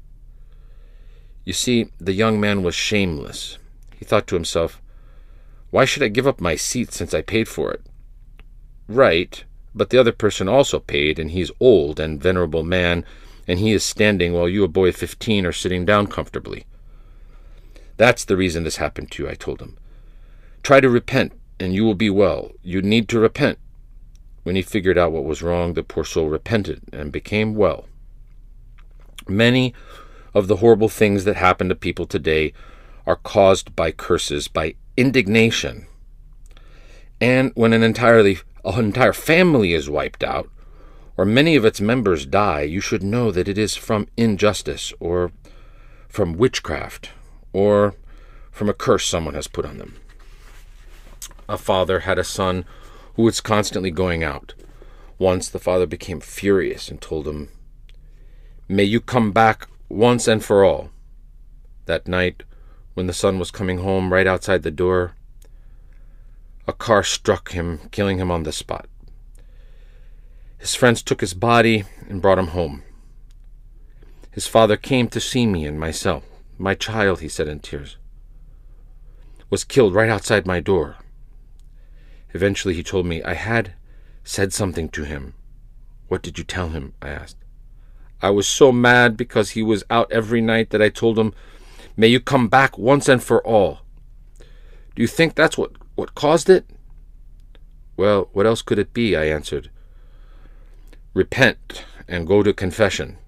You see, the young man was shameless. He thought to himself, Why should I give up my seat since I paid for it? Right, but the other person also paid, and he's old and venerable man, and he is standing while you, a boy of fifteen, are sitting down comfortably. That's the reason this happened to you, I told him. Try to repent, and you will be well. You need to repent. When he figured out what was wrong, the poor soul repented and became well. Many of the horrible things that happen to people today are caused by curses, by indignation. And when an entirely an entire family is wiped out, or many of its members die, you should know that it is from injustice, or from witchcraft, or from a curse someone has put on them. A father had a son who was constantly going out. Once the father became furious and told him, May you come back once and for all. That night, when the son was coming home right outside the door, a car struck him, killing him on the spot. His friends took his body and brought him home. His father came to see me and myself. My child, he said in tears, was killed right outside my door. Eventually, he told me I had said something to him. What did you tell him? I asked. I was so mad because he was out every night that I told him, May you come back once and for all. Do you think that's what, what caused it? Well, what else could it be? I answered. Repent and go to confession.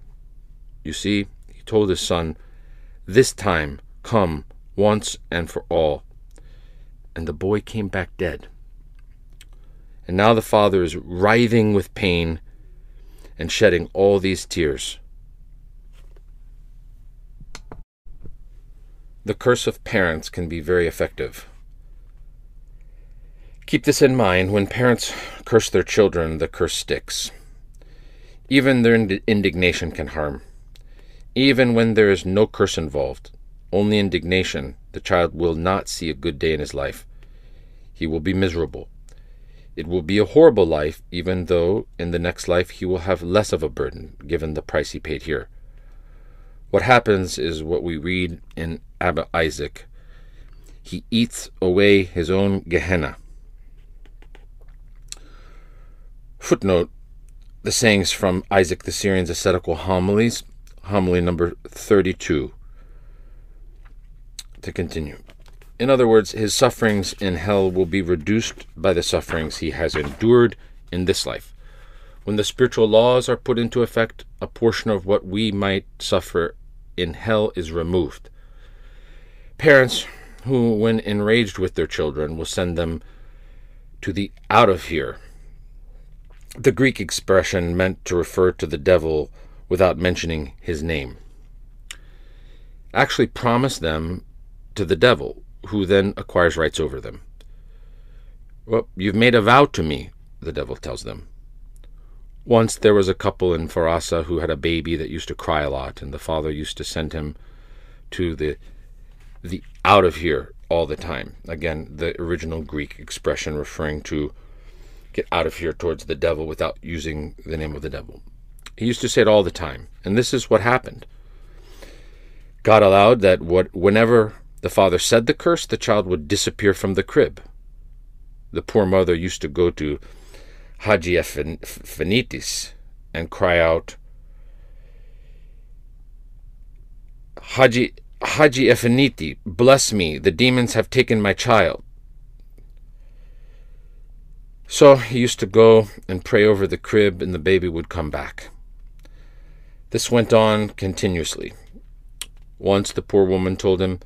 You see, he told his son, This time come once and for all. And the boy came back dead. And now the father is writhing with pain and shedding all these tears. The curse of parents can be very effective. Keep this in mind when parents curse their children, the curse sticks. Even their indignation can harm. Even when there is no curse involved, only indignation, the child will not see a good day in his life. He will be miserable. It will be a horrible life, even though in the next life he will have less of a burden, given the price he paid here. What happens is what we read in Abba Isaac. He eats away his own Gehenna. Footnote The sayings from Isaac the Syrian's ascetical homilies, homily number 32. To continue. In other words, his sufferings in hell will be reduced by the sufferings he has endured in this life. When the spiritual laws are put into effect, a portion of what we might suffer in hell is removed. Parents who, when enraged with their children, will send them to the out of here. The Greek expression meant to refer to the devil without mentioning his name. Actually promise them to the devil who then acquires rights over them. Well, you've made a vow to me, the devil tells them. Once there was a couple in Farasa who had a baby that used to cry a lot, and the father used to send him to the the out of here all the time. Again, the original Greek expression referring to get out of here towards the devil without using the name of the devil. He used to say it all the time, and this is what happened. God allowed that what whenever the father said the curse, the child would disappear from the crib. The poor mother used to go to Haji Ephenitis and cry out, Haji, Haji Epheniti, bless me, the demons have taken my child. So he used to go and pray over the crib, and the baby would come back. This went on continuously. Once the poor woman told him,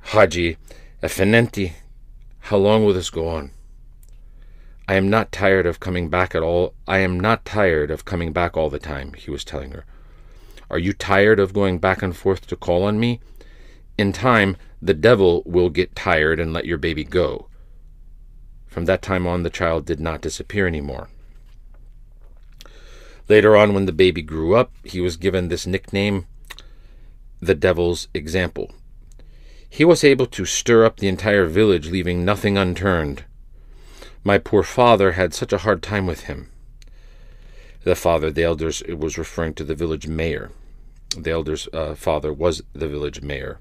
Haji Effendi, how long will this go on? I am not tired of coming back at all. I am not tired of coming back all the time, he was telling her. Are you tired of going back and forth to call on me? In time, the devil will get tired and let your baby go. From that time on, the child did not disappear anymore. Later on, when the baby grew up, he was given this nickname, the Devil's Example. He was able to stir up the entire village, leaving nothing unturned. My poor father had such a hard time with him. The father, the elders, it was referring to the village mayor. The elder's uh, father was the village mayor.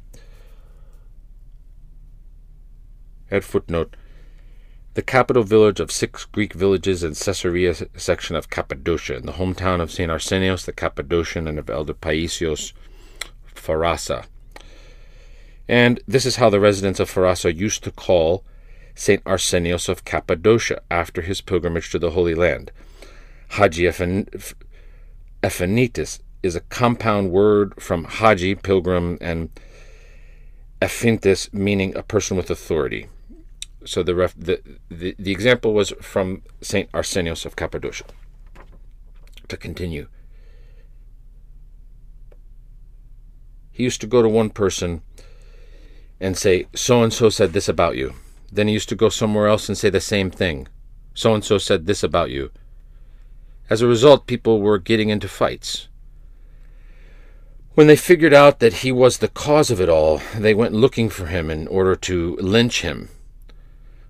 At footnote, the capital village of six Greek villages in Caesarea section of Cappadocia, in the hometown of St. Arsenios the Cappadocian and of Elder Paisios Pharasa. And this is how the residents of Pharasa used to call St. Arsenios of Cappadocia after his pilgrimage to the Holy Land. Haji Ephanitis is a compound word from Haji, pilgrim, and Ephintis, meaning a person with authority. So the, ref, the, the, the example was from St. Arsenios of Cappadocia. To continue, he used to go to one person and say, So and so said this about you. Then he used to go somewhere else and say the same thing. So and so said this about you. As a result, people were getting into fights. When they figured out that he was the cause of it all, they went looking for him in order to lynch him.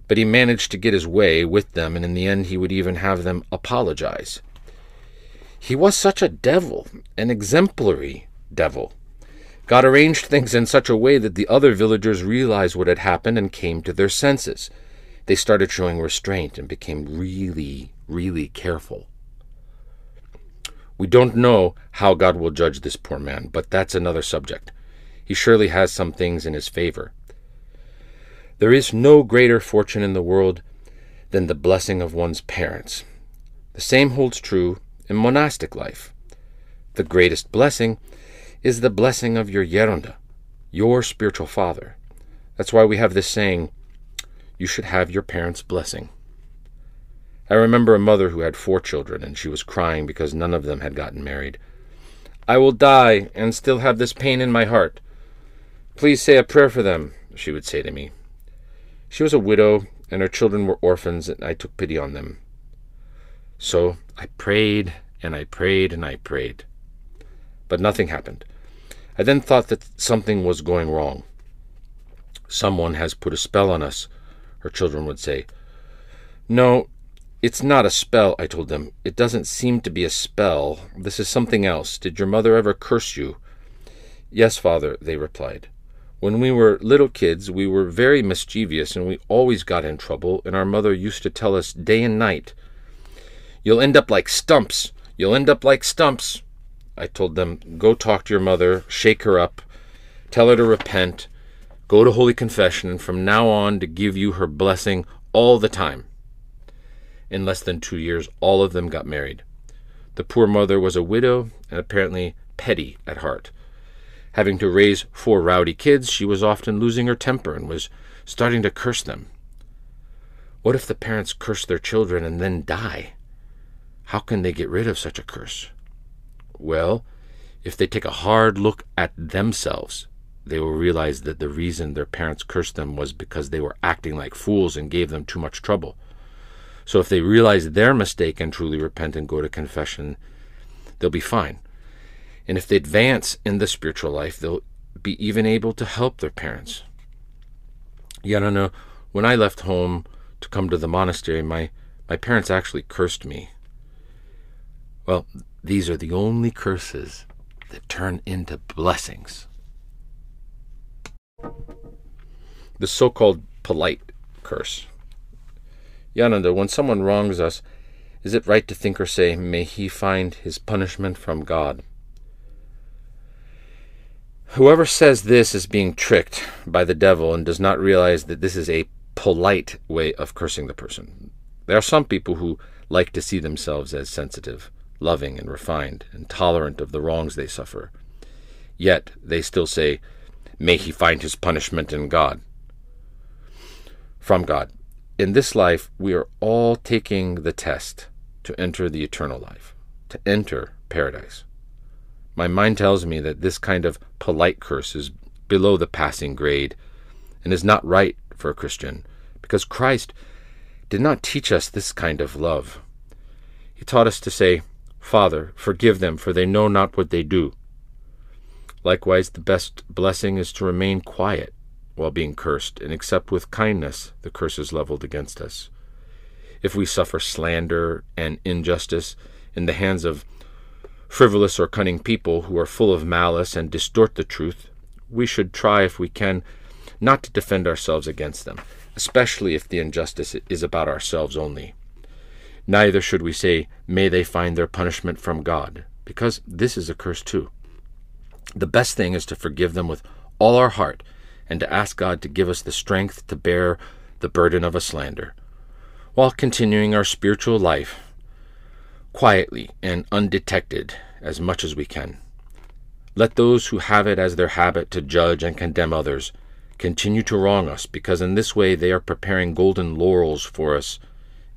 But he managed to get his way with them, and in the end, he would even have them apologize. He was such a devil, an exemplary devil. God arranged things in such a way that the other villagers realized what had happened and came to their senses. They started showing restraint and became really, really careful. We don't know how God will judge this poor man, but that's another subject. He surely has some things in his favor. There is no greater fortune in the world than the blessing of one's parents. The same holds true in monastic life. The greatest blessing is the blessing of your Geronda, your spiritual father. That's why we have this saying, you should have your parents' blessing. I remember a mother who had four children, and she was crying because none of them had gotten married. I will die and still have this pain in my heart. Please say a prayer for them, she would say to me. She was a widow, and her children were orphans, and I took pity on them. So I prayed, and I prayed, and I prayed but nothing happened. I then thought that something was going wrong. Someone has put a spell on us, her children would say. No, it's not a spell, I told them. It doesn't seem to be a spell. This is something else. Did your mother ever curse you? Yes, father, they replied. When we were little kids, we were very mischievous and we always got in trouble, and our mother used to tell us day and night, You'll end up like stumps. You'll end up like stumps. I told them, go talk to your mother, shake her up, tell her to repent, go to Holy Confession, and from now on to give you her blessing all the time. In less than two years, all of them got married. The poor mother was a widow and apparently petty at heart. Having to raise four rowdy kids, she was often losing her temper and was starting to curse them. What if the parents curse their children and then die? How can they get rid of such a curse? Well, if they take a hard look at themselves, they will realize that the reason their parents cursed them was because they were acting like fools and gave them too much trouble. So if they realize their mistake and truly repent and go to confession, they'll be fine. And if they advance in the spiritual life, they'll be even able to help their parents. Yeah, no, no. When I left home to come to the monastery, my, my parents actually cursed me. Well, these are the only curses that turn into blessings. The so called polite curse. Geronda, when someone wrongs us, is it right to think or say, May he find his punishment from God? Whoever says this is being tricked by the devil and does not realize that this is a polite way of cursing the person. There are some people who like to see themselves as sensitive loving and refined, and tolerant of the wrongs they suffer. Yet they still say, May he find his punishment in God. From God. In this life, we are all taking the test to enter the eternal life, to enter paradise. My mind tells me that this kind of polite curse is below the passing grade and is not right for a Christian, because Christ did not teach us this kind of love. He taught us to say, Father, forgive them, for they know not what they do. Likewise, the best blessing is to remain quiet while being cursed, and accept with kindness the curses leveled against us. If we suffer slander and injustice in the hands of frivolous or cunning people who are full of malice and distort the truth, we should try, if we can, not to defend ourselves against them, especially if the injustice is about ourselves only. Neither should we say, May they find their punishment from God, because this is a curse too. The best thing is to forgive them with all our heart and to ask God to give us the strength to bear the burden of a slander, while continuing our spiritual life quietly and undetected as much as we can. Let those who have it as their habit to judge and condemn others continue to wrong us, because in this way they are preparing golden laurels for us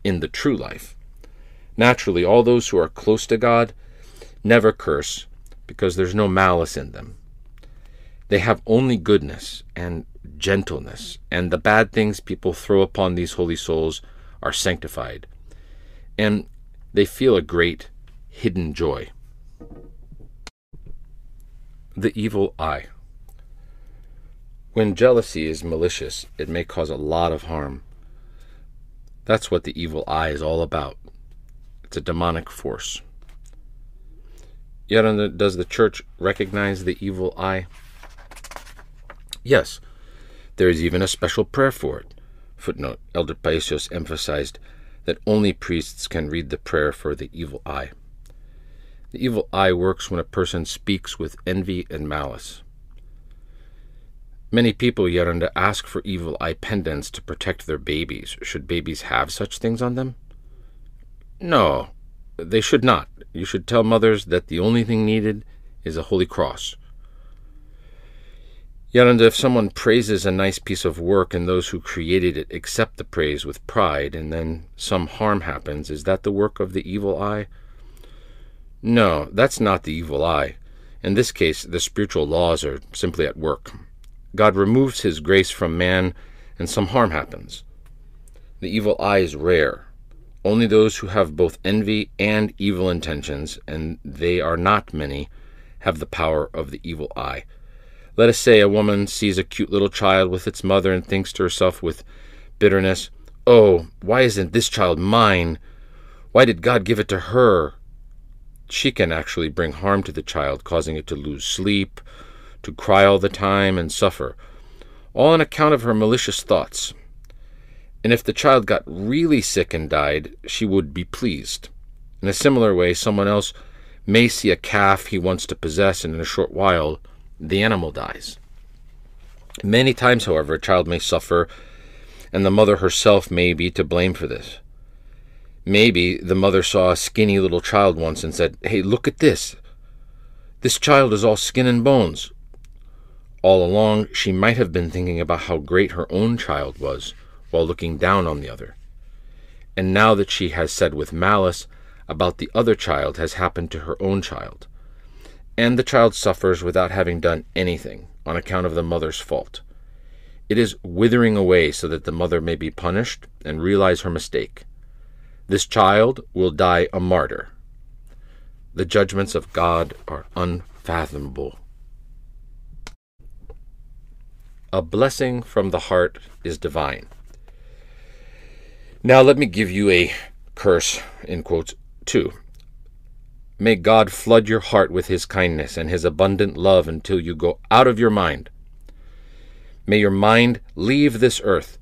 in the true life. Naturally, all those who are close to God never curse, because there's no malice in them. They have only goodness and gentleness, and the bad things people throw upon these holy souls are sanctified, and they feel a great hidden joy. The evil eye. When jealousy is malicious, it may cause a lot of harm. That's what the evil eye is all about. It's a demonic force. Yet, does the church recognize the evil eye? Yes, there is even a special prayer for it. Footnote Elder Paisios emphasized that only priests can read the prayer for the evil eye. The evil eye works when a person speaks with envy and malice. Many people under ask for evil eye pendants to protect their babies. Should babies have such things on them? No, they should not. You should tell mothers that the only thing needed is a holy cross. Yet, if someone praises a nice piece of work and those who created it accept the praise with pride, and then some harm happens, is that the work of the evil eye? No, that's not the evil eye. In this case, the spiritual laws are simply at work. God removes his grace from man, and some harm happens. The evil eye is rare. Only those who have both envy and evil intentions, and they are not many, have the power of the evil eye. Let us say a woman sees a cute little child with its mother and thinks to herself with bitterness, Oh, why isn't this child mine? Why did God give it to her? She can actually bring harm to the child, causing it to lose sleep, to cry all the time, and suffer, all on account of her malicious thoughts. And if the child got really sick and died, she would be pleased. In a similar way, someone else may see a calf he wants to possess, and in a short while the animal dies. Many times, however, a child may suffer, and the mother herself may be to blame for this. Maybe the mother saw a skinny little child once and said, Hey, look at this. This child is all skin and bones. All along, she might have been thinking about how great her own child was while looking down on the other. And now that she has said with malice about the other child has happened to her own child and the child suffers without having done anything on account of the mother's fault. It is withering away so that the mother may be punished and realize her mistake. This child will die a martyr. The judgments of God are unfathomable. A blessing from the heart is divine. Now let me give you a curse, in quotes, too. May God flood your heart with His kindness and His abundant love until you go out of your mind. May your mind leave this earth,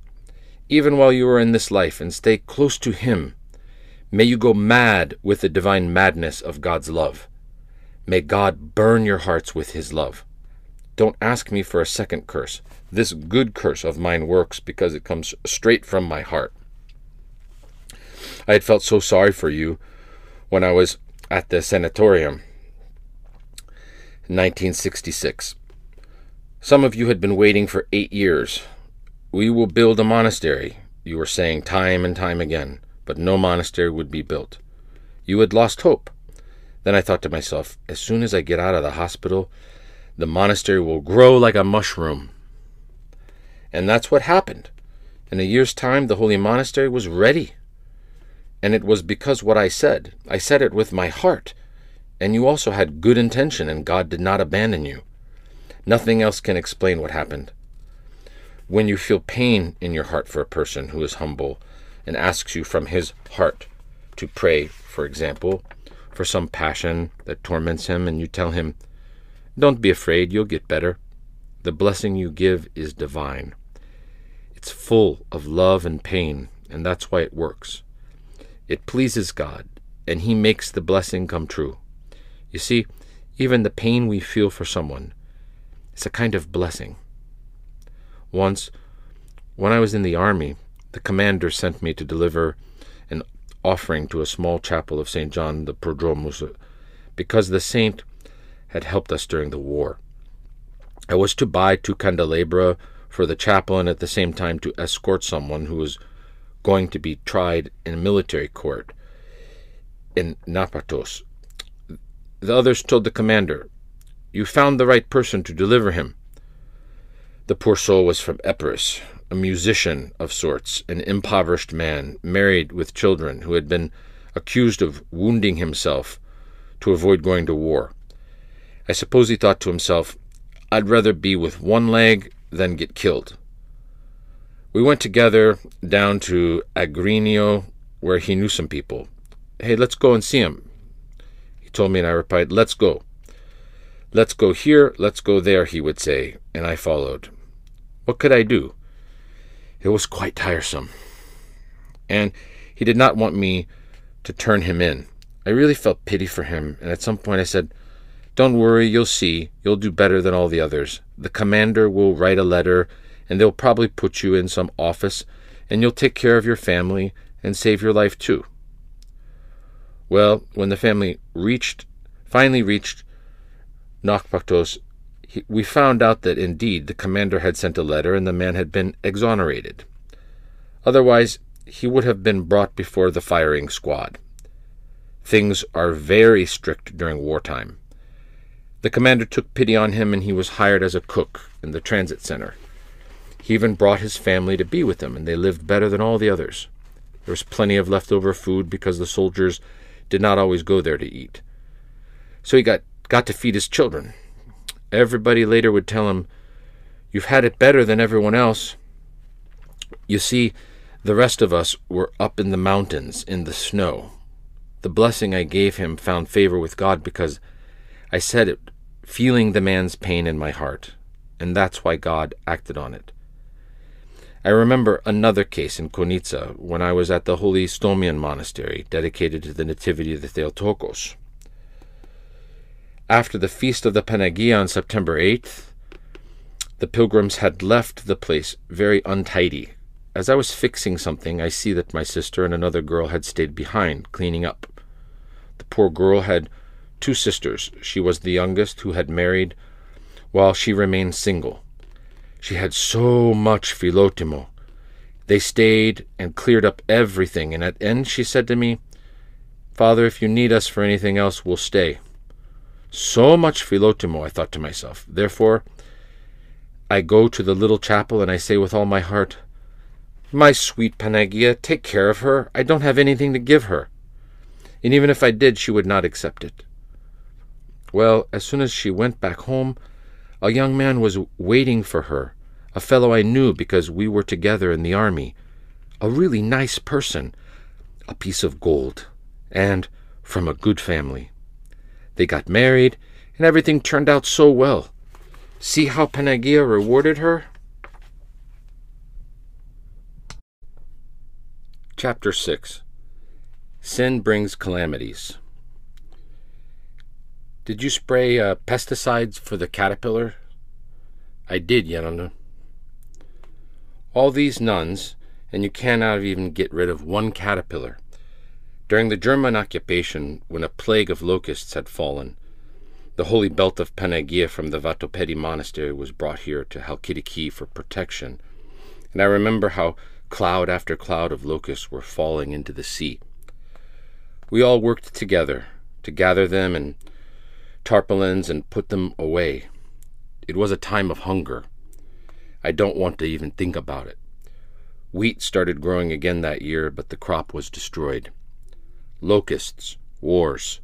even while you are in this life, and stay close to Him. May you go mad with the divine madness of God's love. May God burn your hearts with His love. Don't ask me for a second curse. This good curse of mine works because it comes straight from my heart. I had felt so sorry for you when I was at the sanatorium. 1966. Some of you had been waiting for eight years. We will build a monastery. you were saying time and time again, but no monastery would be built. You had lost hope. Then I thought to myself, as soon as I get out of the hospital, the monastery will grow like a mushroom. And that's what happened. In a year's time, the holy monastery was ready. And it was because what I said. I said it with my heart. And you also had good intention, and God did not abandon you. Nothing else can explain what happened. When you feel pain in your heart for a person who is humble and asks you from his heart to pray, for example, for some passion that torments him, and you tell him, Don't be afraid, you'll get better. The blessing you give is divine. It's full of love and pain, and that's why it works. It pleases God, and He makes the blessing come true. You see, even the pain we feel for someone is a kind of blessing. Once, when I was in the army, the commander sent me to deliver an offering to a small chapel of St. John the Prodromus because the saint had helped us during the war. I was to buy two candelabra for the chaplain and at the same time to escort someone who was going to be tried in a military court in Nafpaktos. The others told the commander, You found the right person to deliver him. The poor soul was from Epirus, a musician of sorts, an impoverished man, married with children, who had been accused of wounding himself to avoid going to war. I suppose he thought to himself, I'd rather be with one leg than get killed. We went together down to Agrinio, where he knew some people. Hey, let's go and see him. He told me, and I replied, Let's go. Let's go here, let's go there, he would say, and I followed. What could I do? It was quite tiresome. And he did not want me to turn him in. I really felt pity for him, and at some point I said, Don't worry, you'll see. You'll do better than all the others. The commander will write a letter, and they'll probably put you in some office, and you'll take care of your family and save your life too. Well, when the family reached, finally reached Nafpaktos, we found out that indeed the commander had sent a letter and the man had been exonerated. Otherwise, he would have been brought before the firing squad. Things are very strict during wartime. The commander took pity on him and he was hired as a cook in the transit center. He even brought his family to be with him, and they lived better than all the others. There was plenty of leftover food because the soldiers did not always go there to eat. So he got, got to feed his children, Everybody later would tell him, You've had it better than everyone else. You see, the rest of us were up in the mountains in the snow. The blessing I gave him found favor with God because I said it, feeling the man's pain in my heart, and that's why God acted on it. I remember another case in Konitsa when I was at the Holy Stomion Monastery dedicated to the Nativity of the Theotokos. After the feast of the Panagia on September 8th, the pilgrims had left the place very untidy. As I was fixing something, I see that my sister and another girl had stayed behind, cleaning up. The poor girl had two sisters. She was the youngest, who had married, while she remained single. She had so much philotimo. They stayed and cleared up everything, and at end she said to me, Father, if you need us for anything else, we'll stay. So much philotimo, I thought to myself. Therefore, I go to the little chapel and I say with all my heart, My sweet Panagia, take care of her. I don't have anything to give her. And even if I did, she would not accept it. Well, as soon as she went back home, a young man was waiting for her, a fellow I knew because we were together in the army, a really nice person, a piece of gold, and from a good family. They got married, and everything turned out so well. See how Panagia rewarded her? Chapter 6 Sin Brings Calamities. Did you spray uh, pesticides for the caterpillar? I did, Geronda. All these nuns, and you cannot even get rid of one caterpillar. During the German occupation, when a plague of locusts had fallen, the holy belt of Panagia from the Vatopedi monastery was brought here to Halkidiki for protection, and I remember how Cloud after cloud of locusts were falling into the sea. We all worked together to gather them in tarpaulins and put them away. It was a time of hunger. I don't want to even think about it. Wheat started growing again that year, but the crop was destroyed. Locusts, wars,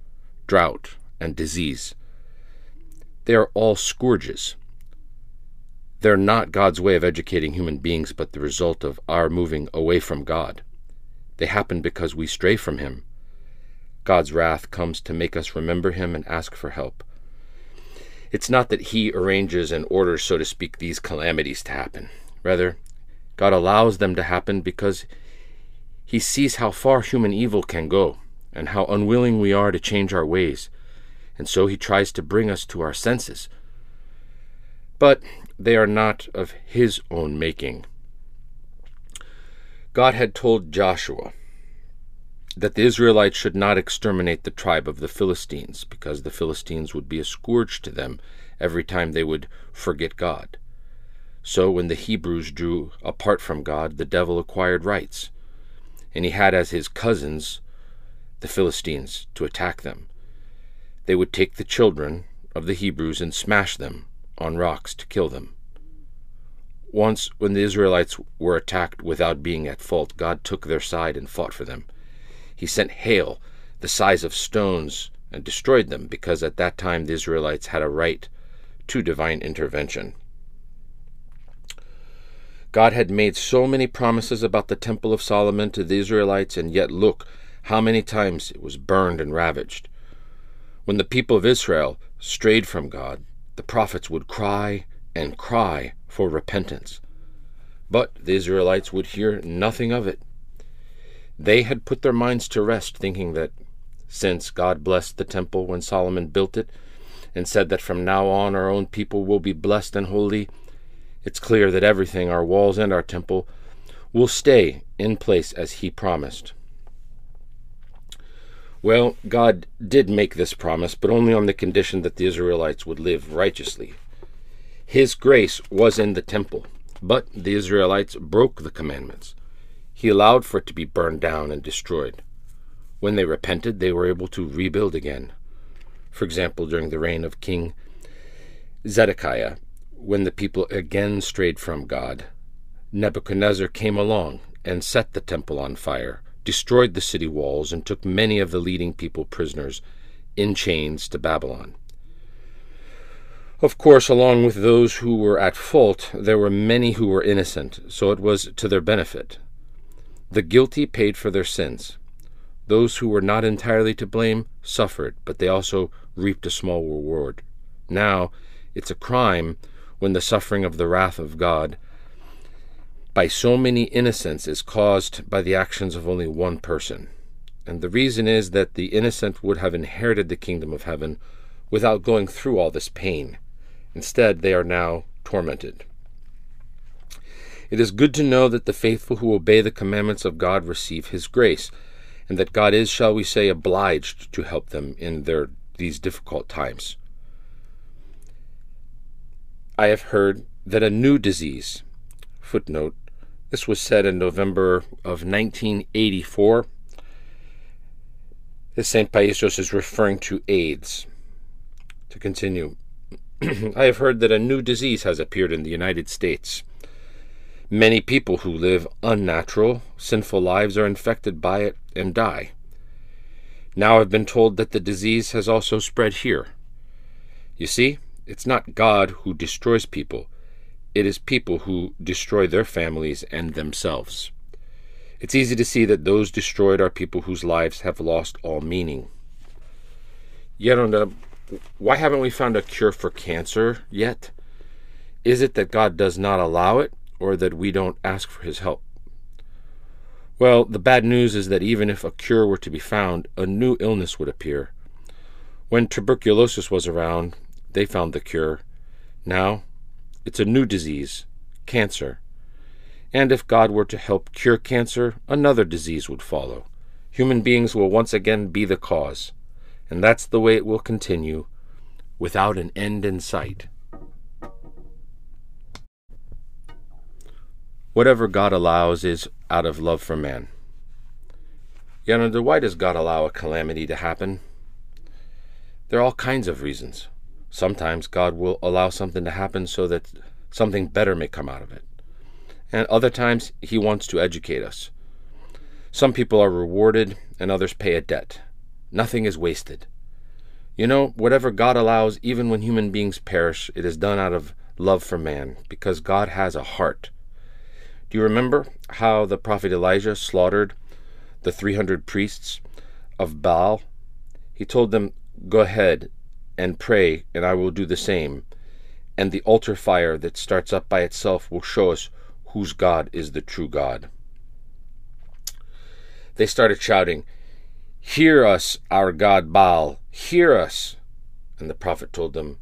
drought, and disease. They are all scourges. They're not God's way of educating human beings, but the result of our moving away from God. They happen because we stray from Him. God's wrath comes to make us remember Him and ask for help. It's not that He arranges and orders, so to speak, these calamities to happen. Rather, God allows them to happen because He sees how far human evil can go and how unwilling we are to change our ways, and so He tries to bring us to our senses. But they are not of His own making. God had told Joshua that the Israelites should not exterminate the tribe of the Philistines, because the Philistines would be a scourge to them every time they would forget God. So when the Hebrews drew apart from God, the devil acquired rights, and he had as his cousins the Philistines to attack them. They would take the children of the Hebrews and smash them on rocks to kill them. Once, when the Israelites were attacked without being at fault, God took their side and fought for them. He sent hail the size of stones and destroyed them, because at that time the Israelites had a right to divine intervention. God had made so many promises about the Temple of Solomon to the Israelites, and yet look how many times it was burned and ravaged. When the people of Israel strayed from God, the prophets would cry and cry for repentance. But the Israelites would hear nothing of it. They had put their minds to rest, thinking that since God blessed the temple when Solomon built it, and said that from now on our own people will be blessed and holy, it's clear that everything, our walls and our temple, will stay in place as he promised. Well, God did make this promise, but only on the condition that the Israelites would live righteously. His grace was in the temple, but the Israelites broke the commandments. He allowed for it to be burned down and destroyed. When they repented, they were able to rebuild again. For example, during the reign of King Zedekiah, when the people again strayed from God, Nebuchadnezzar came along and set the temple on fire, destroyed the city walls, and took many of the leading people prisoners in chains to Babylon. Of course, along with those who were at fault, there were many who were innocent, so it was to their benefit. The guilty paid for their sins. Those who were not entirely to blame suffered, but they also reaped a small reward. Now, it's a crime when the suffering of the wrath of God by so many innocents is caused by the actions of only one person. And the reason is that the innocent would have inherited the kingdom of heaven without going through all this pain. Instead, they are now tormented. It is good to know that the faithful who obey the commandments of God receive his grace, and that God is, shall we say, obliged to help them in their these difficult times. I have heard that a new disease, footnote, this was said in November of 1984. This St. Paisios is referring to AIDS. To continue, I have heard that a new disease has appeared in the United States. Many people who live unnatural, sinful lives are infected by it and die. Now I've been told that the disease has also spread here. You see, it's not God who destroys people, it is people who destroy their families and themselves. It's easy to see that those destroyed are people whose lives have lost all meaning. Yet, on the, why haven't we found a cure for cancer yet? Is it that God does not allow it, or that we don't ask for his help? Well, the bad news is that even if a cure were to be found, a new illness would appear. When tuberculosis was around, they found the cure. Now, it's a new disease, cancer. And if God were to help cure cancer, another disease would follow. Human beings will once again be the cause. And that's the way it will continue, without an end in sight. Whatever God allows is out of love for man. Yet, under why does God allow a calamity to happen? There are all kinds of reasons. Sometimes God will allow something to happen so that something better may come out of it. And other times, He wants to educate us. Some people are rewarded and others pay a debt. Nothing is wasted. You know, whatever God allows, even when human beings perish, it is done out of love for man, because God has a heart. Do you remember how the prophet Elijah slaughtered the 300 priests of Baal? He told them, Go ahead and pray, and I will do the same. And the altar fire that starts up by itself will show us whose God is the true God. They started shouting, Hear us, our God Baal, hear us. And the prophet told them,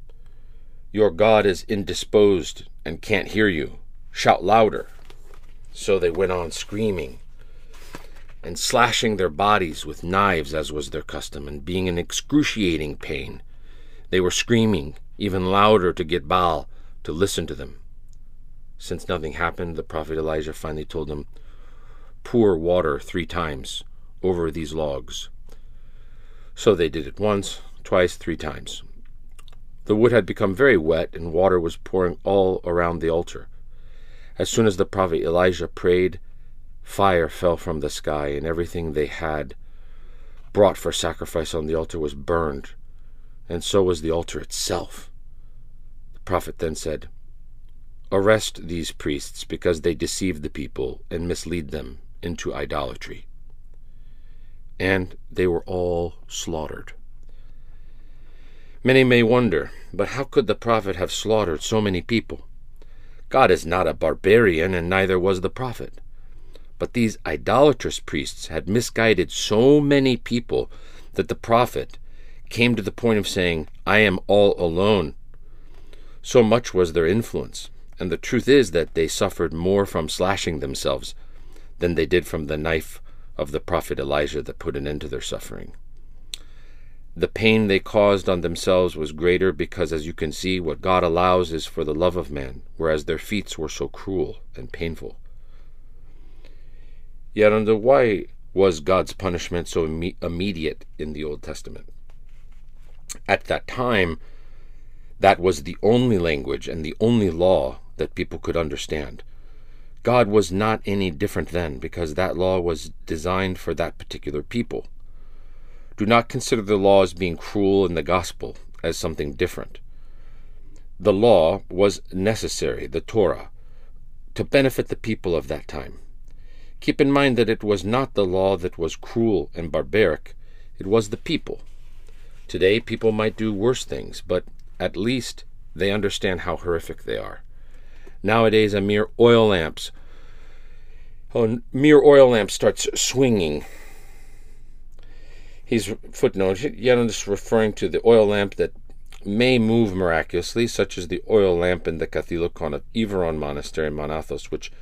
Your God is indisposed and can't hear you. Shout louder. So they went on screaming and slashing their bodies with knives, as was their custom, and being in excruciating pain. They were screaming even louder to get Baal to listen to them. Since nothing happened, the prophet Elijah finally told them, Pour water three times over these logs. So they did it once, twice, three times. The wood had become very wet, and water was pouring all around the altar. As soon as the prophet Elijah prayed, fire fell from the sky, and everything they had brought for sacrifice on the altar was burned, and so was the altar itself. The prophet then said, Arrest these priests, because they deceive the people and mislead them into idolatry. And they were all slaughtered. Many may wonder, but how could the prophet have slaughtered so many people? God is not a barbarian, and neither was the prophet. But these idolatrous priests had misguided so many people that the prophet came to the point of saying, I am all alone. So much was their influence, and the truth is that they suffered more from slashing themselves than they did from the knife of the prophet Elijah that put an end to their suffering. The pain they caused on themselves was greater because, as you can see, what God allows is for the love of man, whereas their feats were so cruel and painful. Yet, under why was God's punishment so Im- immediate in the Old Testament? At that time, that was the only language and the only law that people could understand. God was not any different then because that law was designed for that particular people. Do not consider the law as being cruel in the gospel as something different. The law was necessary, the Torah, to benefit the people of that time. Keep in mind that it was not the law that was cruel and barbaric, it was the people. Today, people might do worse things, but at least they understand how horrific they are. Nowadays, a mere oil lamps, a mere oil lamp starts swinging He's footnote, Yanis referring to the oil lamp that may move miraculously, such as the oil lamp in the Catholicon of Iveron Monastery in Mount Athos, which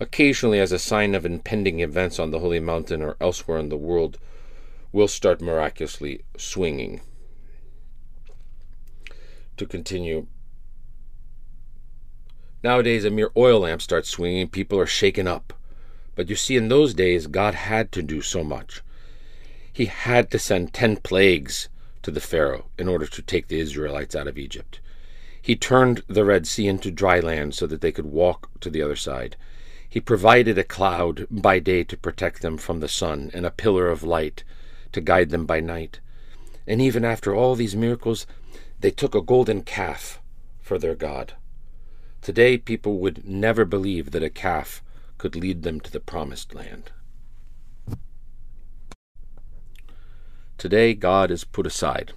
occasionally, as a sign of impending events on the Holy Mountain or elsewhere in the world, will start miraculously swinging. To continue, nowadays a mere oil lamp starts swinging, people are shaken up. But you see, in those days, God had to do so much he had to send ten plagues to the Pharaoh in order to take the Israelites out of Egypt. He turned the Red Sea into dry land so that they could walk to the other side. He provided a cloud by day to protect them from the sun, and a pillar of light to guide them by night. And even after all these miracles, they took a golden calf for their God. Today, people would never believe that a calf could lead them to the promised land. Today, God is put aside.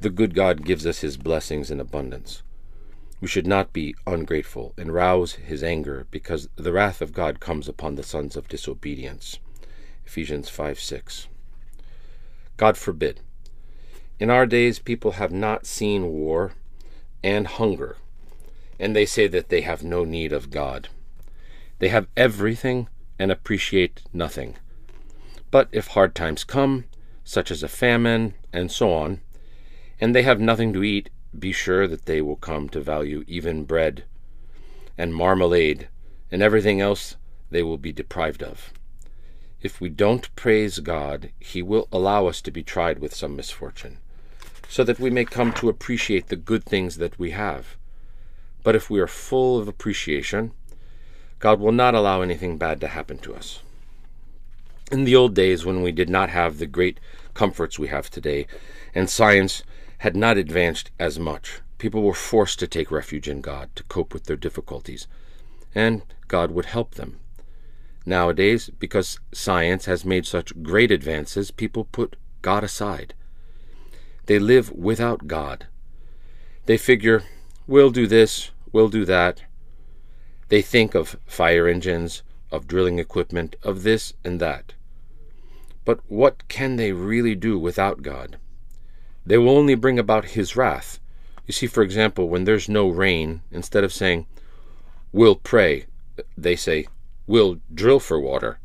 The good God gives us his blessings in abundance. We should not be ungrateful and rouse his anger, because the wrath of God comes upon the sons of disobedience. Ephesians 5 6. God forbid. In our days, people have not seen war and hunger, and they say that they have no need of God. They have everything and appreciate nothing. But if hard times come, such as a famine, and so on, and they have nothing to eat, be sure that they will come to value even bread. and marmalade and everything else they will be deprived of. If we don't praise God, He will allow us to be tried with some misfortune, so that we may come to appreciate the good things that we have. But if we are full of appreciation, God will not allow anything bad to happen to us. In the old days, when we did not have the great comforts we have today, and science had not advanced as much, people were forced to take refuge in God to cope with their difficulties, and God would help them. Nowadays, because science has made such great advances, people put God aside. They live without God. They figure, we'll do this, we'll do that. They think of fire engines, of drilling equipment, of this and that. But what can they really do without God? They will only bring about His wrath. You see, for example, when there's no rain, instead of saying, We'll pray, they say, We'll drill for water.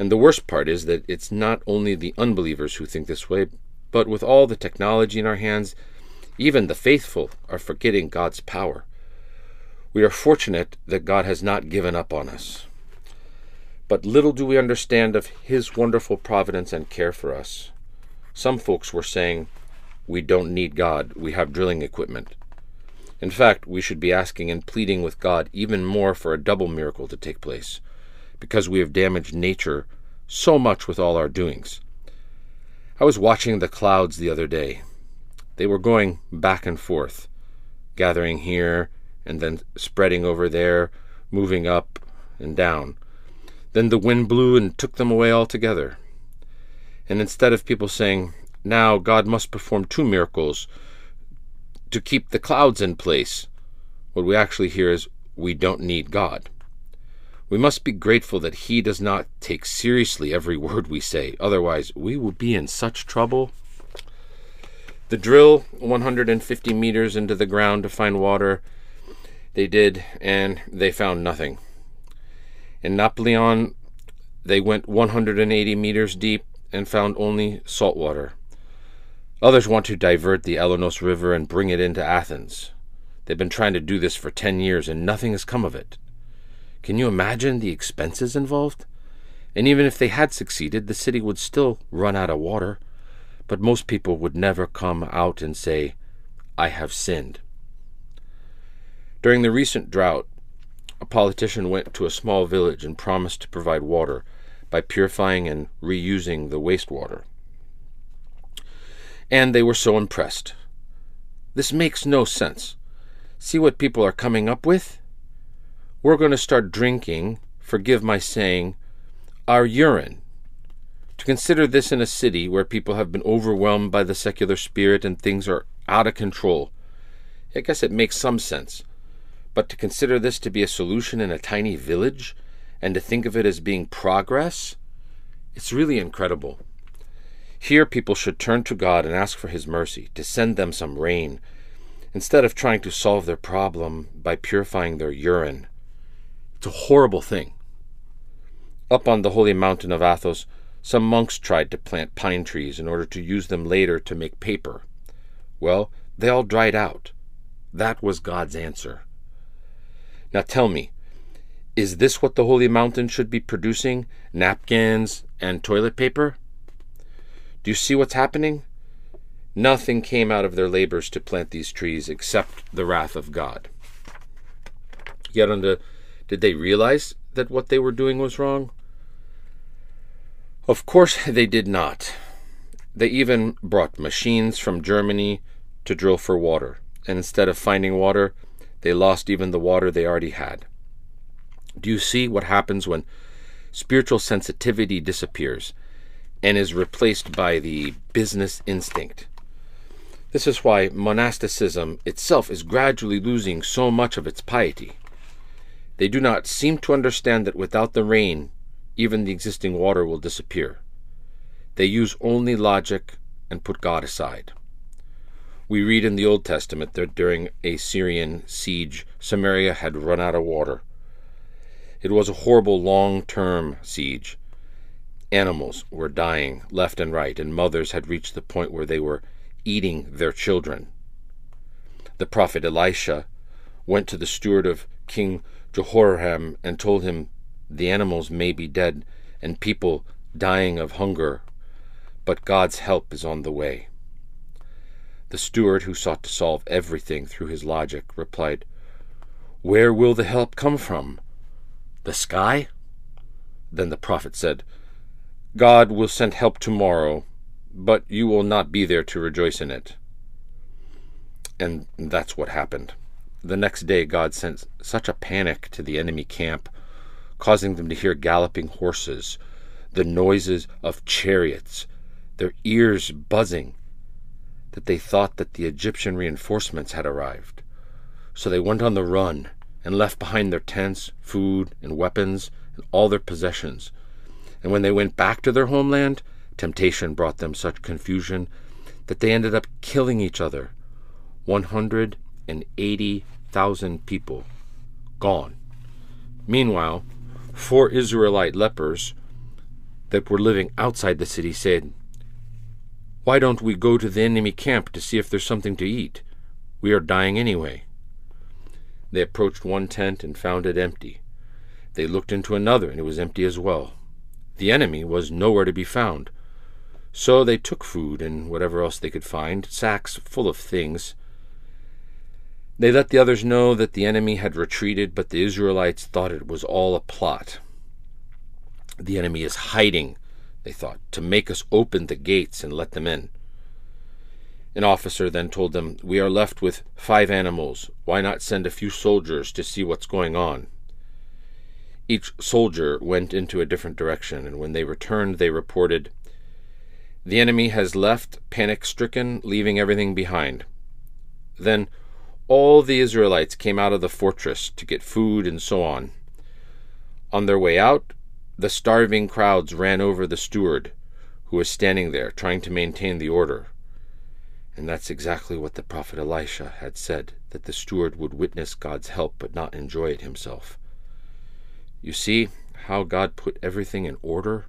And the worst part is that it's not only the unbelievers who think this way, but with all the technology in our hands, even the faithful are forgetting God's power. We are fortunate that God has not given up on us. But little do we understand of His wonderful providence and care for us. Some folks were saying, We don't need God, we have drilling equipment. In fact, we should be asking and pleading with God even more for a double miracle to take place, because we have damaged nature so much with all our doings. I was watching the clouds the other day. They were going back and forth, gathering here and then spreading over there, moving up and down. Then the wind blew and took them away altogether. And instead of people saying, Now God must perform two miracles to keep the clouds in place, what we actually hear is, We don't need God. We must be grateful that He does not take seriously every word we say, otherwise, we would be in such trouble. The drill 150 meters into the ground to find water, they did, and they found nothing. In Napoleon, they went 180 meters deep and found only salt water. Others want to divert the Alanos River and bring it into Athens. They've been trying to do this for 10 years and nothing has come of it. Can you imagine the expenses involved? And even if they had succeeded, the city would still run out of water. But most people would never come out and say, I have sinned. During the recent drought, a politician went to a small village and promised to provide water by purifying and reusing the wastewater. And they were so impressed. This makes no sense. See what people are coming up with? We're going to start drinking, forgive my saying, our urine. To consider this in a city where people have been overwhelmed by the secular spirit and things are out of control, I guess it makes some sense. But to consider this to be a solution in a tiny village and to think of it as being progress, it's really incredible. Here, people should turn to God and ask for His mercy, to send them some rain, instead of trying to solve their problem by purifying their urine. It's a horrible thing. Up on the holy mountain of Athos, some monks tried to plant pine trees in order to use them later to make paper. Well, they all dried out. That was God's answer. Now tell me, is this what the holy mountain should be producing? Napkins and toilet paper? Do you see what's happening? Nothing came out of their labors to plant these trees except the wrath of God. Yet, unto, did they realize that what they were doing was wrong? Of course, they did not. They even brought machines from Germany to drill for water, and instead of finding water, they lost even the water they already had. Do you see what happens when spiritual sensitivity disappears and is replaced by the business instinct? This is why monasticism itself is gradually losing so much of its piety. They do not seem to understand that without the rain, even the existing water will disappear. They use only logic and put God aside. We read in the Old Testament that during a Syrian siege, Samaria had run out of water. It was a horrible long term siege. Animals were dying left and right, and mothers had reached the point where they were eating their children. The prophet Elisha went to the steward of King Jehoram and told him the animals may be dead and people dying of hunger, but God's help is on the way. The steward, who sought to solve everything through his logic, replied, Where will the help come from? The sky? Then the prophet said, God will send help tomorrow, but you will not be there to rejoice in it. And that's what happened. The next day, God sent such a panic to the enemy camp, causing them to hear galloping horses, the noises of chariots, their ears buzzing, that they thought that the Egyptian reinforcements had arrived. So they went on the run and left behind their tents, food, and weapons, and all their possessions. And when they went back to their homeland, temptation brought them such confusion that they ended up killing each other. 180,000 people gone. Meanwhile, four Israelite lepers that were living outside the city said, why don't we go to the enemy camp to see if there's something to eat? We are dying anyway. They approached one tent and found it empty. They looked into another, and it was empty as well. The enemy was nowhere to be found. So they took food and whatever else they could find, sacks full of things. They let the others know that the enemy had retreated, but the Israelites thought it was all a plot. The enemy is hiding they thought, to make us open the gates and let them in. An officer then told them, We are left with five animals. Why not send a few soldiers to see what's going on? Each soldier went into a different direction, and when they returned, they reported, The enemy has left, panic stricken, leaving everything behind. Then all the Israelites came out of the fortress to get food and so on. On their way out, the starving crowds ran over the steward, who was standing there trying to maintain the order. And that's exactly what the prophet Elisha had said that the steward would witness God's help but not enjoy it himself. You see how God put everything in order?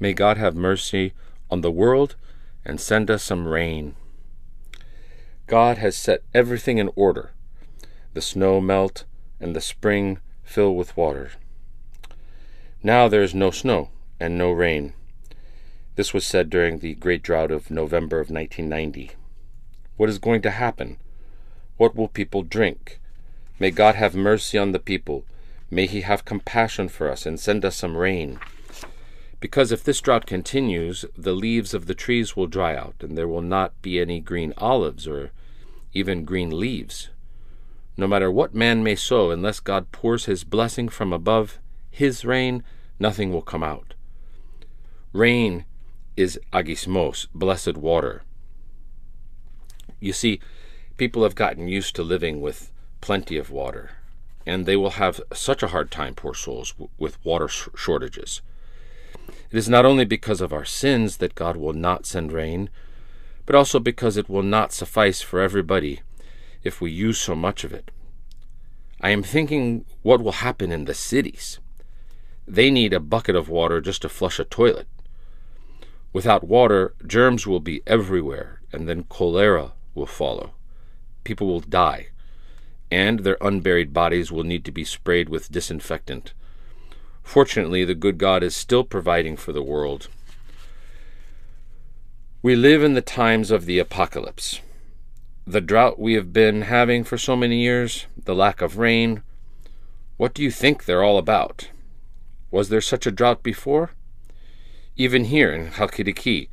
May God have mercy on the world and send us some rain. God has set everything in order the snow melt, and the spring fill with water. Now there is no snow and no rain. This was said during the great drought of November of 1990. What is going to happen? What will people drink? May God have mercy on the people. May He have compassion for us and send us some rain. Because if this drought continues, the leaves of the trees will dry out, and there will not be any green olives or even green leaves. No matter what man may sow, unless God pours his blessing from above, his rain, nothing will come out. Rain is agiasmos, blessed water. You see, people have gotten used to living with plenty of water, and they will have such a hard time, poor souls, with water shortages. It is not only because of our sins that God will not send rain, but also because it will not suffice for everybody if we use so much of it. I am thinking what will happen in the cities. They need a bucket of water just to flush a toilet. Without water, germs will be everywhere, and then cholera will follow. People will die, and their unburied bodies will need to be sprayed with disinfectant. Fortunately, the good God is still providing for the world. We live in the times of the apocalypse the drought we have been having for so many years, the lack of rain, what do you think they're all about? Was there such a drought before? Even here in Halkidiki,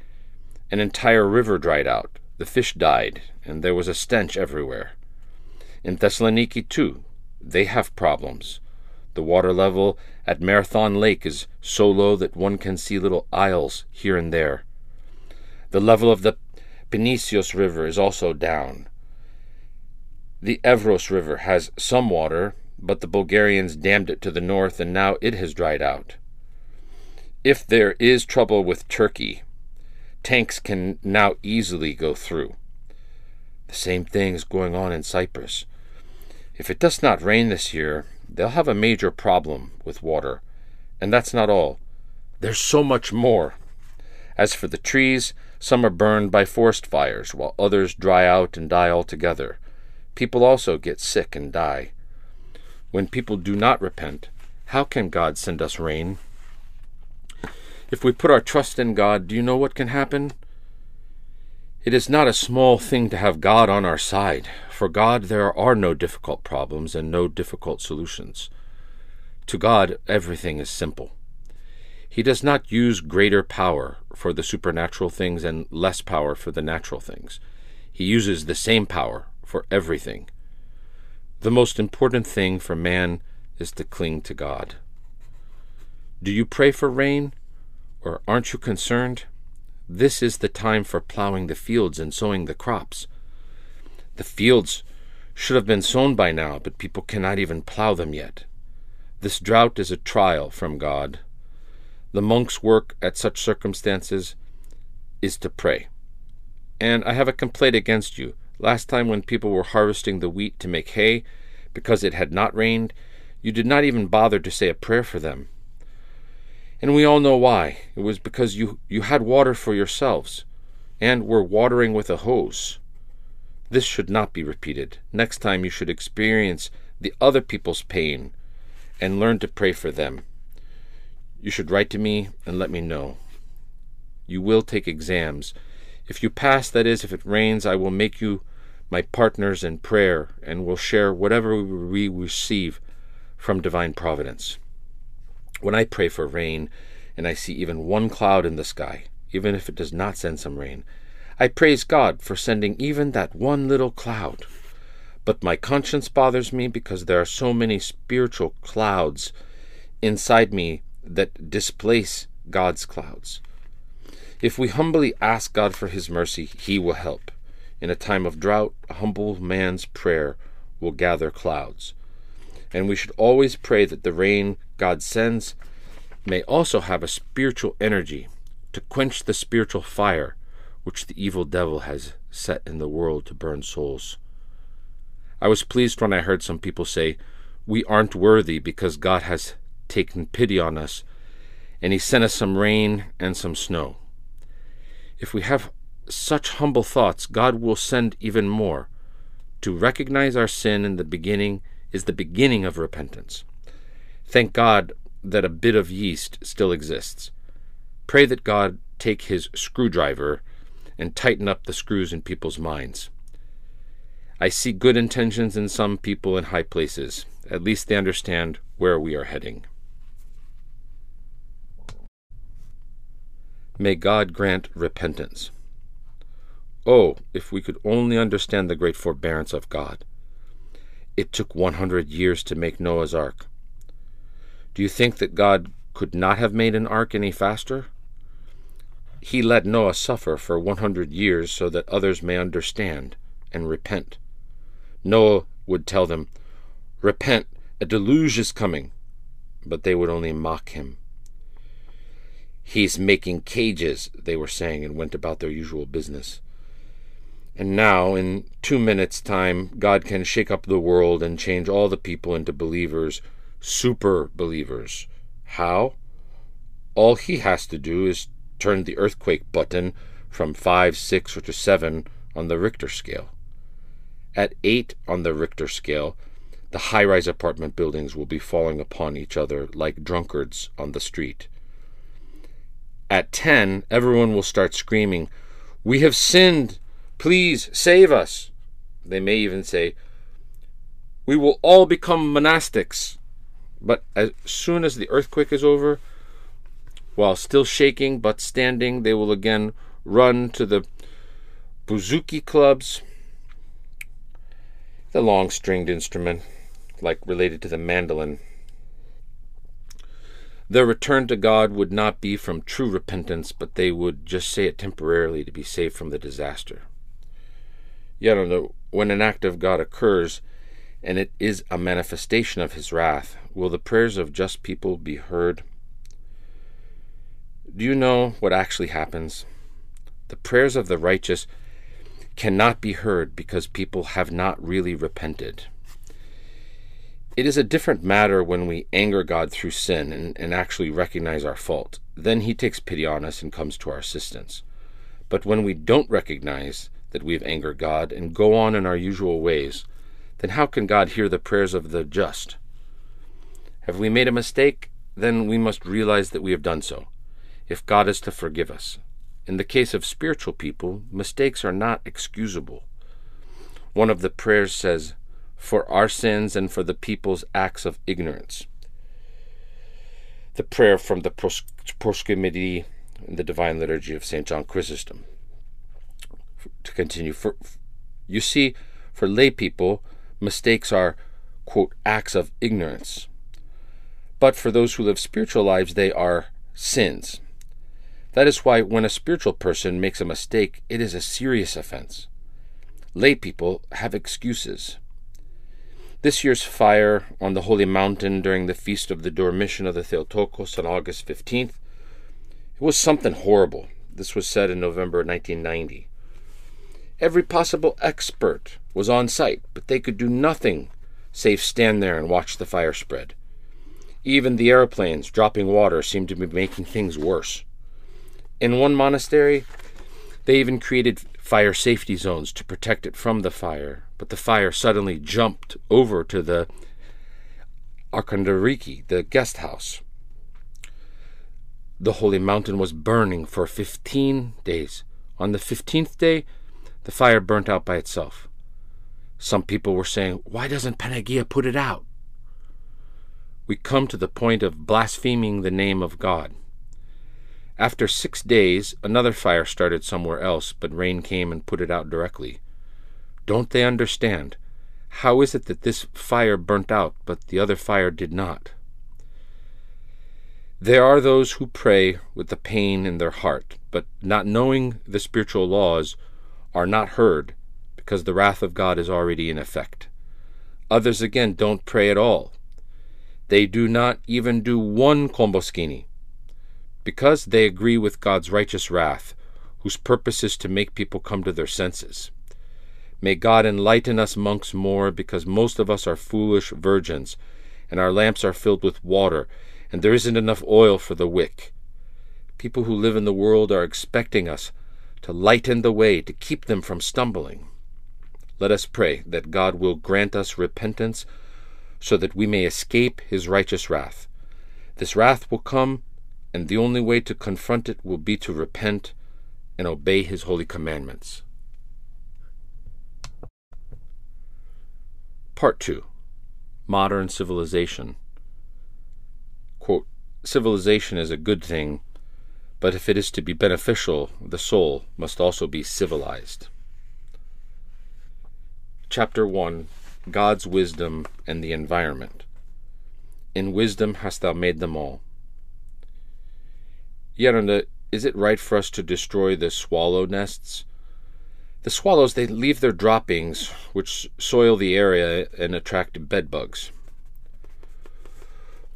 an entire river dried out, the fish died, and there was a stench everywhere. In Thessaloniki, too, they have problems. The water level at Marathon Lake is so low that one can see little isles here and there. The level of the Penisios River is also down. The Evros River has some water, but the Bulgarians dammed it to the north and now it has dried out. If there is trouble with Turkey, tanks can now easily go through. The same thing is going on in Cyprus. If it does not rain this year, they'll have a major problem with water. And that's not all. There's so much more. As for the trees, some are burned by forest fires, while others dry out and die altogether. People also get sick and die. When people do not repent, how can God send us rain? If we put our trust in God, do you know what can happen? It is not a small thing to have God on our side. For God, there are no difficult problems and no difficult solutions. To God, everything is simple. He does not use greater power for the supernatural things and less power for the natural things. He uses the same power for everything. The most important thing for man is to cling to God. Do you pray for rain, or aren't you concerned? This is the time for plowing the fields and sowing the crops. The fields should have been sown by now, but people cannot even plow them yet. This drought is a trial from God. The monk's work at such circumstances is to pray. And I have a complaint against you. Last time, when people were harvesting the wheat to make hay, because it had not rained, you did not even bother to say a prayer for them. And we all know why. It was because you, you had water for yourselves, and were watering with a hose. This should not be repeated. Next time, you should experience the other people's pain and learn to pray for them. You should write to me and let me know. You will take exams. If you pass, that is, if it rains, I will make you my partners in prayer and will share whatever we receive from divine providence. When I pray for rain and I see even one cloud in the sky, even if it does not send some rain, I praise God for sending even that one little cloud. But my conscience bothers me because there are so many spiritual clouds inside me that displace God's clouds. If we humbly ask God for His mercy, He will help. In a time of drought, a humble man's prayer will gather clouds. And we should always pray that the rain God sends may also have a spiritual energy to quench the spiritual fire which the evil devil has set in the world to burn souls. I was pleased when I heard some people say, We aren't worthy because God has taken pity on us, and He sent us some rain and some snow. If we have such humble thoughts, God will send even more. To recognize our sin in the beginning is the beginning of repentance. Thank God that a bit of yeast still exists. Pray that God take his screwdriver and tighten up the screws in people's minds. I see good intentions in some people in high places. At least they understand where we are heading. May God grant repentance. Oh, if we could only understand the great forbearance of God. It took 100 years to make Noah's ark. Do you think that God could not have made an ark any faster? He let Noah suffer for 100 years so that others may understand and repent. Noah would tell them, Repent, a deluge is coming. But they would only mock him. He's making cages, they were saying, and went about their usual business. And now, in two minutes' time, God can shake up the world and change all the people into believers, super believers. How? All he has to do is turn the earthquake button from 5, 6, or to 7 on the Richter scale. At 8 on the Richter scale, the high rise apartment buildings will be falling upon each other like drunkards on the street. At 10, everyone will start screaming, We have sinned! Please save us! They may even say, We will all become monastics. But as soon as the earthquake is over, while still shaking but standing, they will again run to the buzuki clubs, the long stringed instrument, like related to the mandolin. Their return to God would not be from true repentance, but they would just say it temporarily to be saved from the disaster. Yet, when an act of God occurs, and it is a manifestation of his wrath, will the prayers of just people be heard? Do you know what actually happens? The prayers of the righteous cannot be heard because people have not really repented. It is a different matter when we anger God through sin and, and actually recognize our fault. then he takes pity on us and comes to our assistance. But when we don't recognize that we have angered God and go on in our usual ways, then how can God hear the prayers of the just? Have we made a mistake? Then we must realize that we have done so, if God is to forgive us. In the case of spiritual people, mistakes are not excusable. One of the prayers says, For our sins and for the people's acts of ignorance. The prayer from the Proskomide in the Divine Liturgy of St. John Chrysostom. To continue, for, you see, for lay people, mistakes are, quote, acts of ignorance. But for those who live spiritual lives, they are sins. That is why when a spiritual person makes a mistake, it is a serious offense. Lay people have excuses. This year's fire on the Holy Mountain during the feast of the Dormition of the Theotokos on August 15th, it was something horrible. This was said in November 1990. Every possible expert was on site, but they could do nothing save stand there and watch the fire spread. Even the aeroplanes dropping water seemed to be making things worse. In one monastery, they even created fire safety zones to protect it from the fire, but the fire suddenly jumped over to the Archontariki, the guest house. The holy mountain was burning for 15 days. On the 15th day, the fire burnt out by itself. Some people were saying, Why doesn't Panagia put it out? We come to the point of blaspheming the name of God. After six days, another fire started somewhere else, but rain came and put it out directly. Don't they understand? How is it that this fire burnt out, but the other fire did not? There are those who pray with the pain in their heart, but not knowing the spiritual laws, are not heard, because the wrath of God is already in effect. Others again don't pray at all. They do not even do one komboskini, because they agree with God's righteous wrath, whose purpose is to make people come to their senses. May God enlighten us monks more, because most of us are foolish virgins, and our lamps are filled with water, and there isn't enough oil for the wick. People who live in the world are expecting us to lighten the way, to keep them from stumbling. Let us pray that God will grant us repentance so that we may escape his righteous wrath. This wrath will come and the only way to confront it will be to repent and obey his holy commandments. Part 2 Modern Civilization. Quote, civilization is a good thing, but if it is to be beneficial, the soul must also be civilized. Chapter 1 God's Wisdom and the Environment. In wisdom hast thou made them all. Geronda, is it right for us to destroy the swallow nests? The swallows, they leave their droppings, which soil the area and attract bedbugs.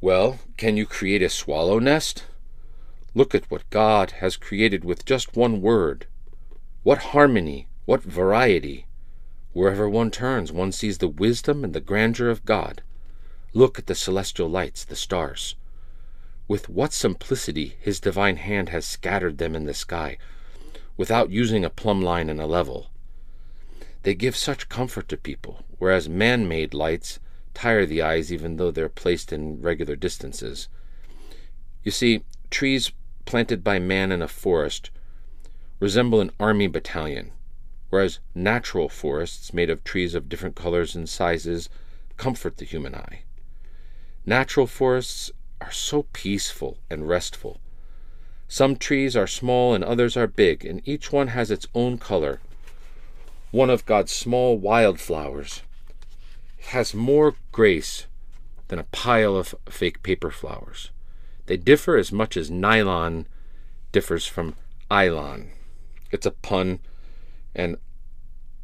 Well, can you create a swallow nest? Look at what God has created with just one word. What harmony, what variety. Wherever one turns, one sees the wisdom and the grandeur of God. Look at the celestial lights, the stars. With what simplicity his divine hand has scattered them in the sky, without using a plumb line and a level. They give such comfort to people, whereas man made lights tire the eyes even though they're placed in regular distances. You see, trees planted by man in a forest resemble an army battalion, whereas natural forests made of trees of different colors and sizes comfort the human eye. Natural forests are so peaceful and restful. Some trees are small and others are big, and each one has its own color. One of God's small wildflowers has more grace than a pile of fake paper flowers. They differ as much as nylon differs from eilon. It's a pun, and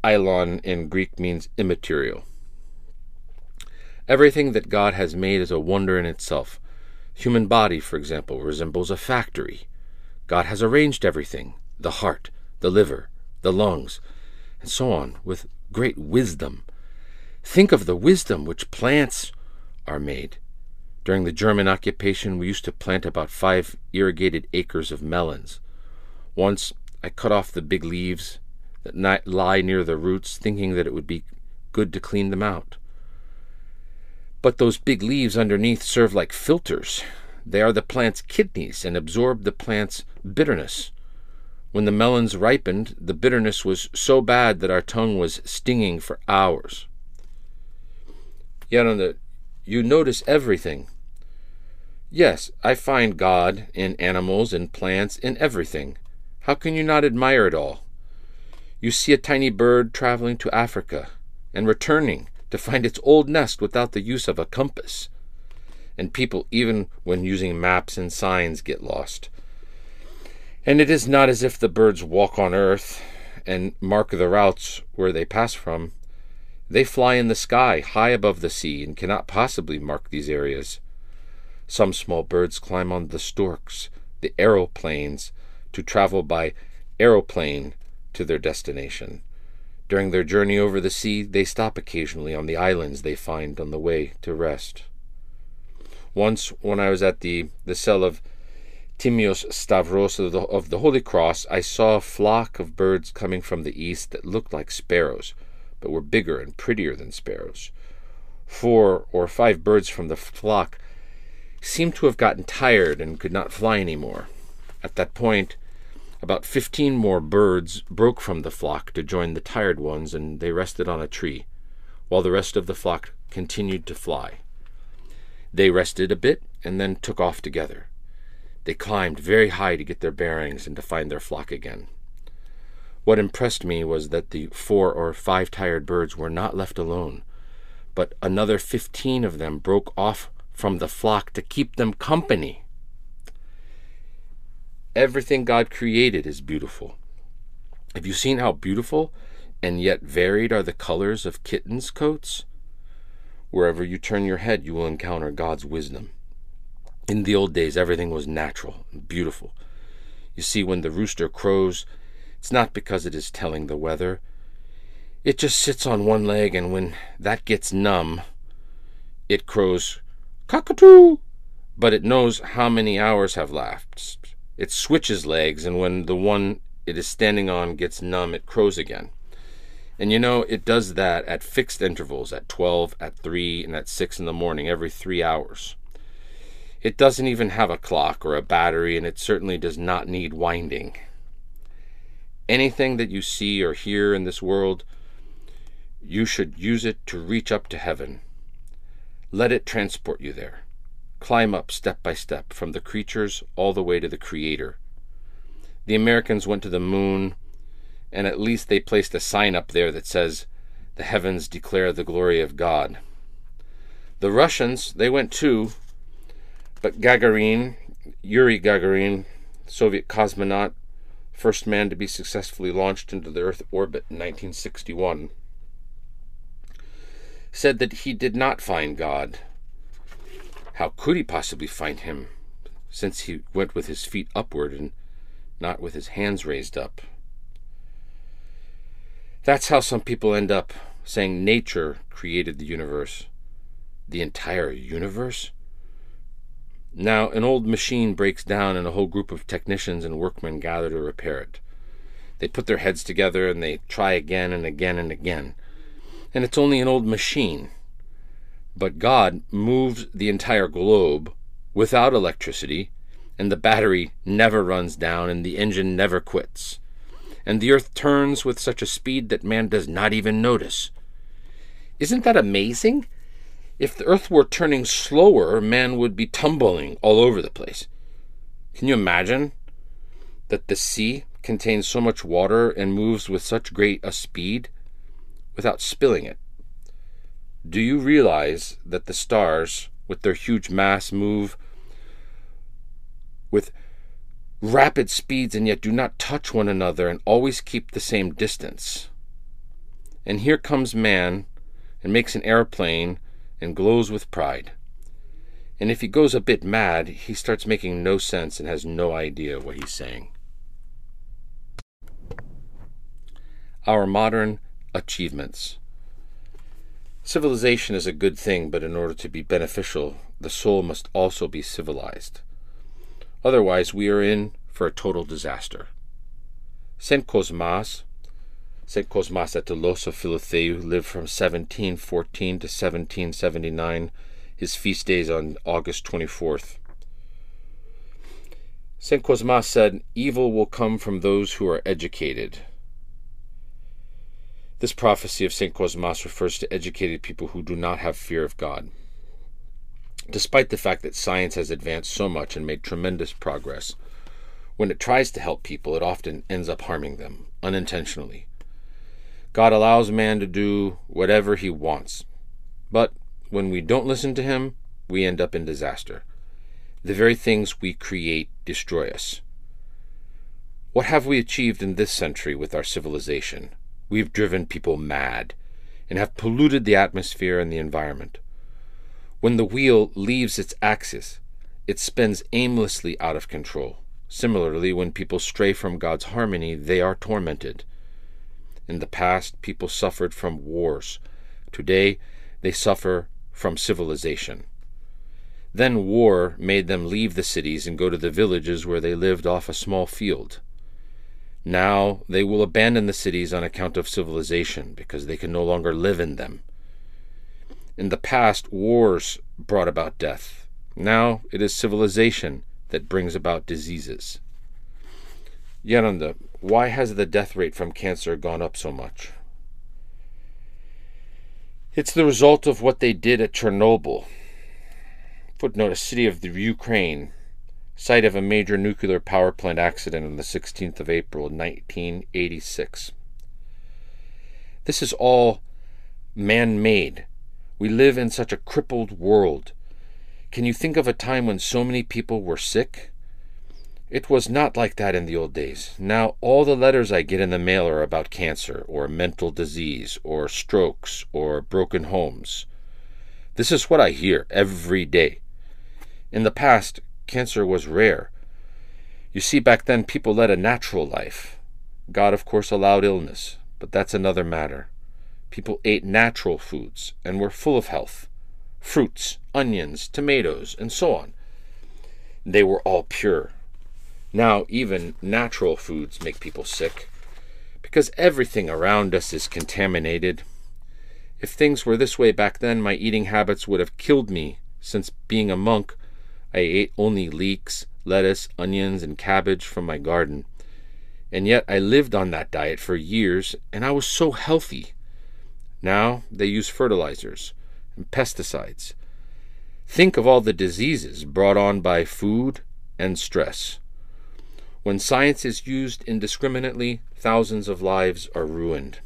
eilon in Greek means immaterial. Everything that God has made is a wonder in itself. Human body, for example, resembles a factory. God has arranged everything the heart, the liver, the lungs, and so on with great wisdom. Think of the wisdom which plants are made. During the German occupation, we used to plant about five irrigated acres of melons. Once I cut off the big leaves that lie near the roots, thinking that it would be good to clean them out. But those big leaves underneath serve like filters. They are the plant's kidneys and absorb the plant's bitterness. When the melons ripened, the bitterness was so bad that our tongue was stinging for hours. Yet on the you notice everything. Yes, I find God in animals and plants, in everything. How can you not admire it all? You see a tiny bird traveling to Africa and returning to find its old nest without the use of a compass. And people, even when using maps and signs, get lost. And it is not as if the birds walk on earth and mark the routes where they pass from. They fly in the sky, high above the sea, and cannot possibly mark these areas. Some small birds climb on the storks, the aeroplanes, to travel by aeroplane to their destination. During their journey over the sea, they stop occasionally on the islands they find on the way to rest. Once, when I was at the, the cell of Timios Stavros of the, of the Holy Cross, I saw a flock of birds coming from the east that looked like sparrows, but were bigger and prettier than sparrows. Four or five birds from the flock seemed to have gotten tired and could not fly any more. At that point, about fifteen more birds broke from the flock to join the tired ones, and they rested on a tree, while the rest of the flock continued to fly. They rested a bit and then took off together. They climbed very high to get their bearings and to find their flock again. What impressed me was that the four or five tired birds were not left alone, but another fifteen of them broke off from the flock to keep them company. Everything God created is beautiful. Have you seen how beautiful and yet varied are the colors of kittens' coats? Wherever you turn your head, you will encounter God's wisdom. In the old days, everything was natural and beautiful. You see, when the rooster crows, it's not because it is telling the weather. It just sits on one leg, and when that gets numb, it crows cockatoo, but it knows how many hours have lapsed it switches legs, and when the one it is standing on gets numb, it crows again. And you know, it does that at fixed intervals at 12, at 3, and at 6 in the morning, every three hours. It doesn't even have a clock or a battery, and it certainly does not need winding. Anything that you see or hear in this world, you should use it to reach up to heaven. Let it transport you there climb up step by step from the creatures all the way to the Creator. The Americans went to the moon, and at least they placed a sign up there that says, The heavens declare the glory of God. The Russians, they went too, but Gagarin, Yuri Gagarin, Soviet cosmonaut, first man to be successfully launched into the Earth orbit in 1961, said that he did not find God how could he possibly find him, since he went with his feet upward and not with his hands raised up? That's how some people end up saying nature created the universe. The entire universe? Now, an old machine breaks down, and a whole group of technicians and workmen gather to repair it. They put their heads together and they try again and again and again. And it's only an old machine. But God moves the entire globe without electricity, and the battery never runs down, and the engine never quits. And the earth turns with such a speed that man does not even notice. Isn't that amazing? If the earth were turning slower, man would be tumbling all over the place. Can you imagine that the sea contains so much water and moves with such great a speed without spilling it? Do you realize that the stars, with their huge mass, move with rapid speeds and yet do not touch one another and always keep the same distance? And here comes man and makes an airplane and glows with pride. And if he goes a bit mad, he starts making no sense and has no idea what he's saying. Our modern achievements. Civilization is a good thing, but in order to be beneficial, the soul must also be civilized. Otherwise, we are in for a total disaster. St. Cosmas, St. Cosmas at Tolosa Philotheou lived from 1714 to 1779. His feast days on August 24th. St. Cosmas said, Evil will come from those who are educated. This prophecy of St. Cosmas refers to educated people who do not have fear of God. Despite the fact that science has advanced so much and made tremendous progress, when it tries to help people, it often ends up harming them, unintentionally. God allows man to do whatever he wants, but when we don't listen to him, we end up in disaster. The very things we create destroy us. What have we achieved in this century with our civilization? We've driven people mad and have polluted the atmosphere and the environment. When the wheel leaves its axis, it spins aimlessly out of control. Similarly, when people stray from God's harmony, they are tormented. In the past, people suffered from wars. Today, they suffer from civilization. Then war made them leave the cities and go to the villages where they lived off a small field. Now they will abandon the cities on account of civilization, because they can no longer live in them. In the past, wars brought about death. Now it is civilization that brings about diseases. Geronda, why has the death rate from cancer gone up so much? It's the result of what they did at Chernobyl. Footnote A city of the Ukraine, site of a major nuclear power plant accident on the 16th of April 1986. This is all man made. We live in such a crippled world. Can you think of a time when so many people were sick? It was not like that in the old days. Now, all the letters I get in the mail are about cancer, or mental disease, or strokes, or broken homes. This is what I hear every day. In the past, cancer was rare. You see, back then people led a natural life. God, of course, allowed illness, but that's another matter. People ate natural foods and were full of health fruits, onions, tomatoes, and so on. They were all pure. Now, even natural foods make people sick because everything around us is contaminated. If things were this way back then, my eating habits would have killed me, since being a monk, I ate only leeks, lettuce, onions, and cabbage from my garden. And yet I lived on that diet for years, and I was so healthy. Now they use fertilizers and pesticides. Think of all the diseases brought on by food and stress. When science is used indiscriminately, thousands of lives are ruined.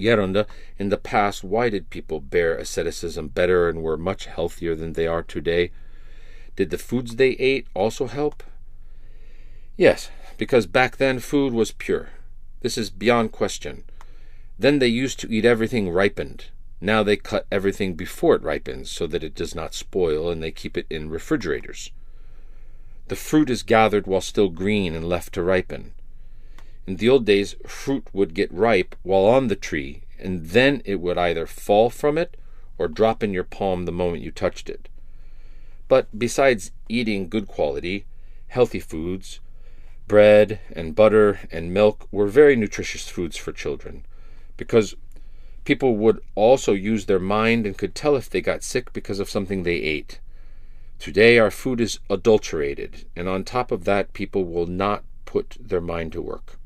Geronda, in the past, why did people bear asceticism better and were much healthier than they are today? Did the foods they ate also help? Yes, because back then food was pure. This is beyond question. Then they used to eat everything ripened. Now they cut everything before it ripens so that it does not spoil and they keep it in refrigerators. The fruit is gathered while still green and left to ripen. In the old days, fruit would get ripe while on the tree, and then it would either fall from it or drop in your palm the moment you touched it. But besides eating good quality, healthy foods, bread and butter and milk were very nutritious foods for children because people would also use their mind and could tell if they got sick because of something they ate. Today, our food is adulterated, and on top of that, people will not put their mind to work.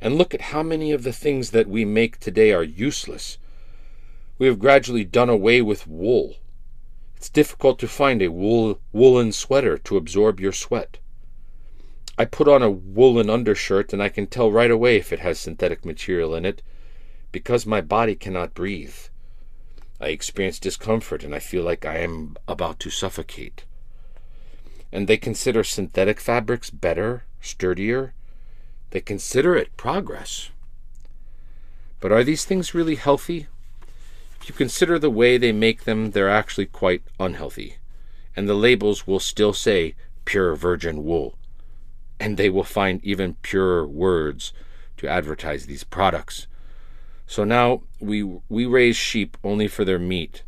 And look at how many of the things that we make today are useless. We have gradually done away with wool. It's difficult to find a wool, woolen sweater to absorb your sweat. I put on a woolen undershirt and I can tell right away if it has synthetic material in it because my body cannot breathe. I experience discomfort and I feel like I am about to suffocate. And they consider synthetic fabrics better, sturdier. They consider it progress. But are these things really healthy? You consider the way they make them, they're actually quite unhealthy. And the labels will still say pure virgin wool. And they will find even purer words to advertise these products. So now we we raise sheep only for their meat,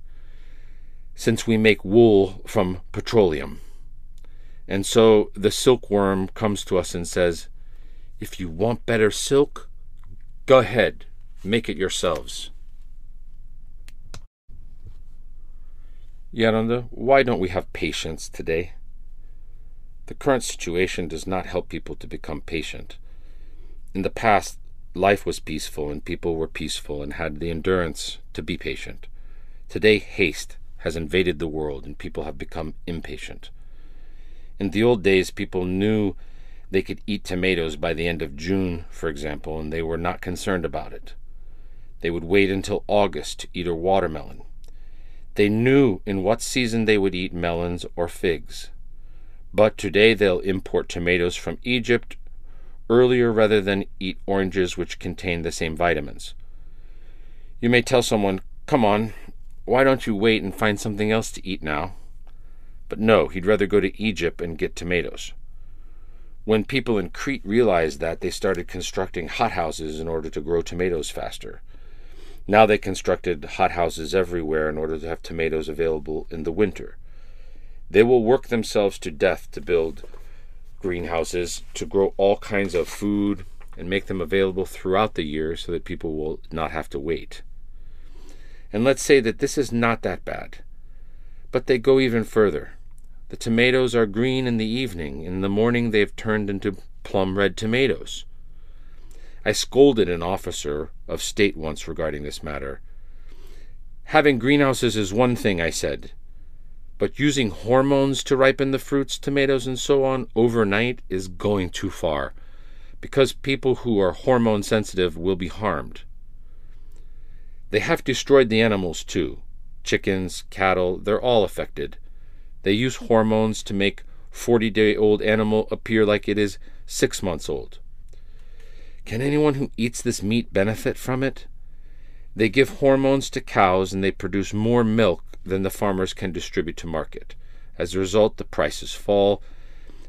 since we make wool from petroleum. And so the silkworm comes to us and says, If you want better silk, go ahead, make it yourselves. Geronda, why don't we have patience today? The current situation does not help people to become patient. In the past, life was peaceful and people were peaceful and had the endurance to be patient. Today, haste has invaded the world and people have become impatient. In the old days, people knew they could eat tomatoes by the end of June, for example, and they were not concerned about it. They would wait until August to eat a watermelon. They knew in what season they would eat melons or figs. But today they'll import tomatoes from Egypt earlier rather than eat oranges which contain the same vitamins. You may tell someone, Come on, why don't you wait and find something else to eat now? But no, he'd rather go to Egypt and get tomatoes. When people in Crete realized that, they started constructing hothouses in order to grow tomatoes faster. Now they constructed hothouses everywhere in order to have tomatoes available in the winter. They will work themselves to death to build greenhouses to grow all kinds of food and make them available throughout the year so that people will not have to wait. And let's say that this is not that bad. But they go even further. The tomatoes are green in the evening. In the morning, they have turned into plum red tomatoes. I scolded an officer of state once regarding this matter. Having greenhouses is one thing, I said, but using hormones to ripen the fruits, tomatoes, and so on overnight is going too far, because people who are hormone sensitive will be harmed. They have destroyed the animals too. Chickens, cattle, they're all affected. They use hormones to make 40 day old animal appear like it is six months old. Can anyone who eats this meat benefit from it? They give hormones to cows and they produce more milk than the farmers can distribute to market. As a result, the prices fall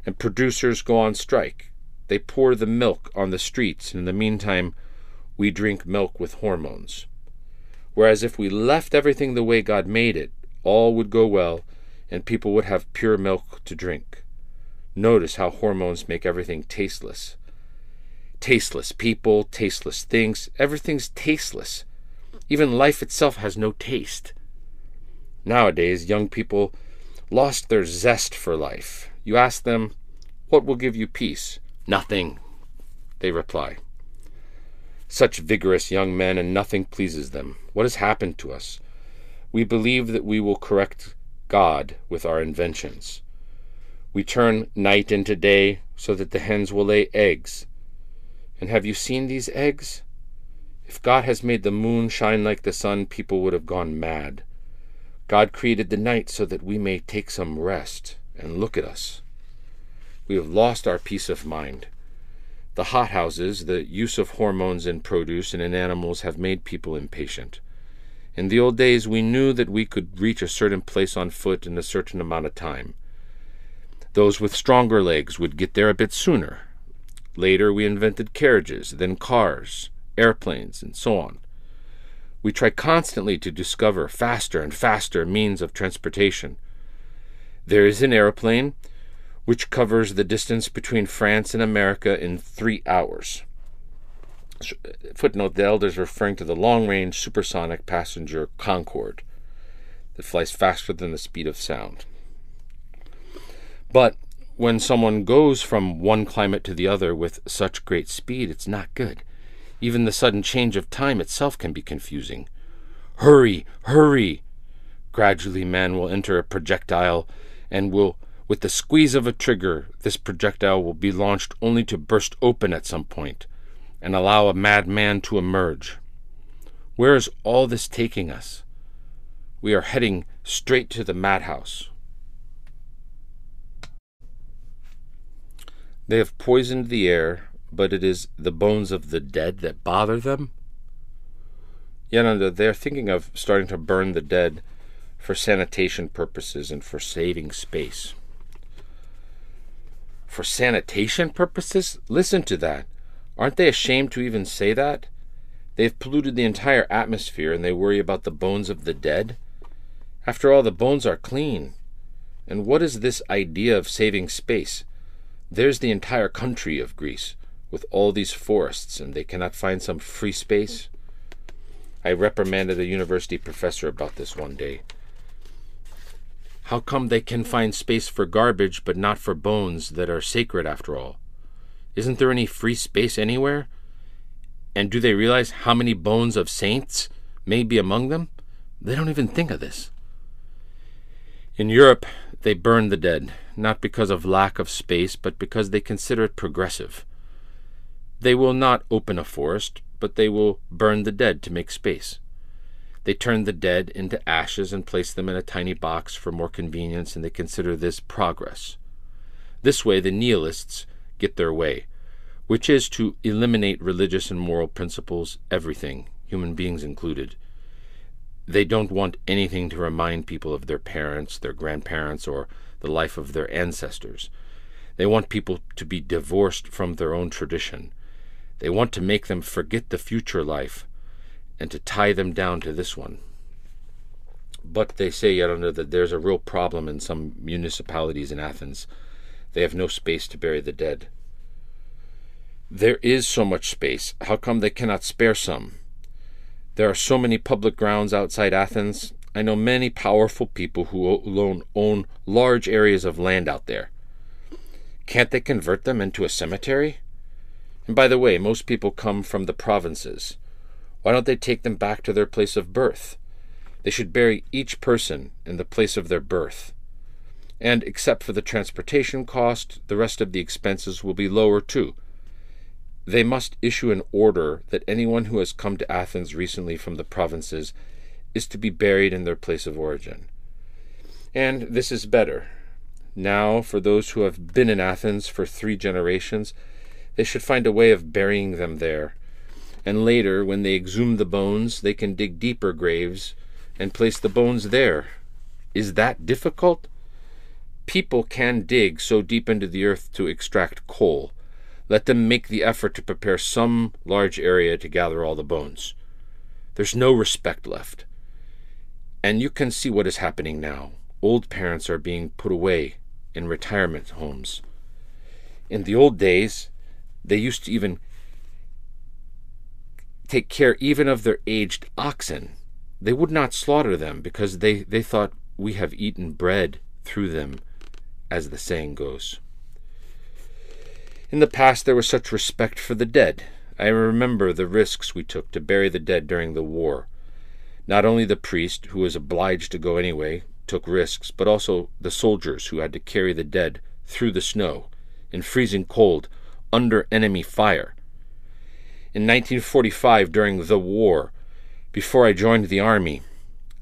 and producers go on strike. They pour the milk on the streets, and in the meantime, we drink milk with hormones. Whereas if we left everything the way God made it, all would go well and people would have pure milk to drink. Notice how hormones make everything tasteless. Tasteless people, tasteless things, everything's tasteless. Even life itself has no taste. Nowadays, young people lost their zest for life. You ask them, What will give you peace? Nothing, they reply. Such vigorous young men, and nothing pleases them. What has happened to us? We believe that we will correct God with our inventions. We turn night into day so that the hens will lay eggs. And have you seen these eggs? If God has made the moon shine like the sun, people would have gone mad. God created the night so that we may take some rest. And look at us. We have lost our peace of mind. The hothouses, the use of hormones in produce and in animals have made people impatient. In the old days, we knew that we could reach a certain place on foot in a certain amount of time. Those with stronger legs would get there a bit sooner. Later, we invented carriages, then cars, airplanes, and so on. We try constantly to discover faster and faster means of transportation. There is an airplane which covers the distance between France and America in three hours footnote the elders referring to the long range supersonic passenger Concorde that flies faster than the speed of sound. But when someone goes from one climate to the other with such great speed, it's not good. Even the sudden change of time itself can be confusing. Hurry, hurry! Gradually, man will enter a projectile and will, with the squeeze of a trigger, this projectile will be launched only to burst open at some point and allow a madman to emerge. Where is all this taking us? We are heading straight to the madhouse. They have poisoned the air, but it is the bones of the dead that bother them? Geronda, they're thinking of starting to burn the dead for sanitation purposes and for saving space. For sanitation purposes? Listen to that. Aren't they ashamed to even say that? They've polluted the entire atmosphere and they worry about the bones of the dead. After all, the bones are clean. And what is this idea of saving space? There's the entire country of Greece, with all these forests, and they cannot find some free space? I reprimanded a university professor about this one day. How come they can find space for garbage but not for bones that are sacred after all? Isn't there any free space anywhere? And do they realize how many bones of saints may be among them? They don't even think of this. In Europe, they burn the dead, not because of lack of space, but because they consider it progressive. They will not open a forest, but they will burn the dead to make space. They turn the dead into ashes and place them in a tiny box for more convenience, and they consider this progress. This way, the nihilists get their way, which is to eliminate religious and moral principles, everything, human beings included. They don't want anything to remind people of their parents, their grandparents, or the life of their ancestors. They want people to be divorced from their own tradition. They want to make them forget the future life and to tie them down to this one. But they say, under that there's a real problem in some municipalities in Athens. They have no space to bury the dead. There is so much space. How come they cannot spare some? There are so many public grounds outside Athens. I know many powerful people who own, own large areas of land out there. Can't they convert them into a cemetery? And by the way, most people come from the provinces. Why don't they take them back to their place of birth? They should bury each person in the place of their birth. And except for the transportation cost, the rest of the expenses will be lower too, they must issue an order that anyone who has come to Athens recently from the provinces is to be buried in their place of origin. And this is better. Now, for those who have been in Athens for three generations, they should find a way of burying them there. And later, when they exhume the bones, they can dig deeper graves and place the bones there. Is that difficult? People can dig so deep into the earth to extract coal let them make the effort to prepare some large area to gather all the bones. There's no respect left. And you can see what is happening now. Old parents are being put away in retirement homes. In the old days, they used to even take care even of their aged oxen. They would not slaughter them because they, they thought we have eaten bread through them, as the saying goes. In the past, there was such respect for the dead. I remember the risks we took to bury the dead during the war. Not only the priest, who was obliged to go anyway, took risks, but also the soldiers who had to carry the dead through the snow, in freezing cold, under enemy fire. In 1945, during the war, before I joined the army,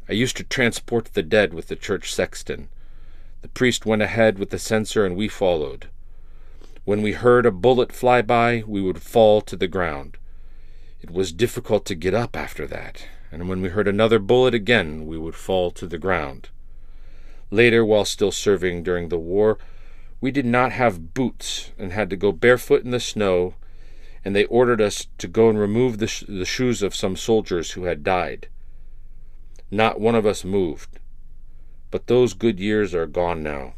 I used to transport the dead with the church sexton. The priest went ahead with the censer, and we followed. When we heard a bullet fly by, we would fall to the ground. It was difficult to get up after that, and when we heard another bullet again, we would fall to the ground. Later, while still serving during the war, we did not have boots and had to go barefoot in the snow, and they ordered us to go and remove the, sh- the shoes of some soldiers who had died. Not one of us moved. But those good years are gone now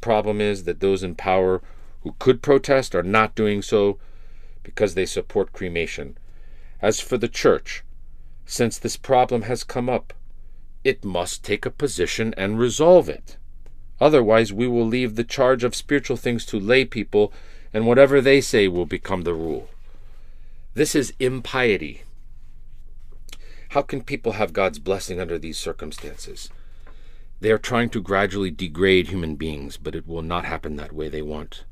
problem is that those in power who could protest are not doing so because they support cremation. As for the church, since this problem has come up, it must take a position and resolve it. Otherwise, we will leave the charge of spiritual things to lay people, and whatever they say will become the rule. This is impiety. How can people have God's blessing under these circumstances? They are trying to gradually degrade human beings, but it will not happen that way they want.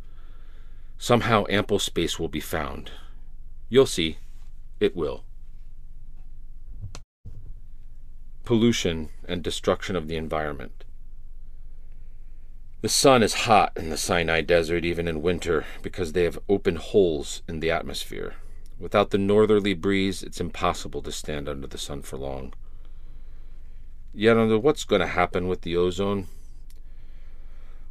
Somehow ample space will be found. You'll see. It will. Pollution and destruction of the environment. The sun is hot in the Sinai Desert even in winter because they have open holes in the atmosphere. Without the northerly breeze, it's impossible to stand under the sun for long. Yet, under what's going to happen with the ozone?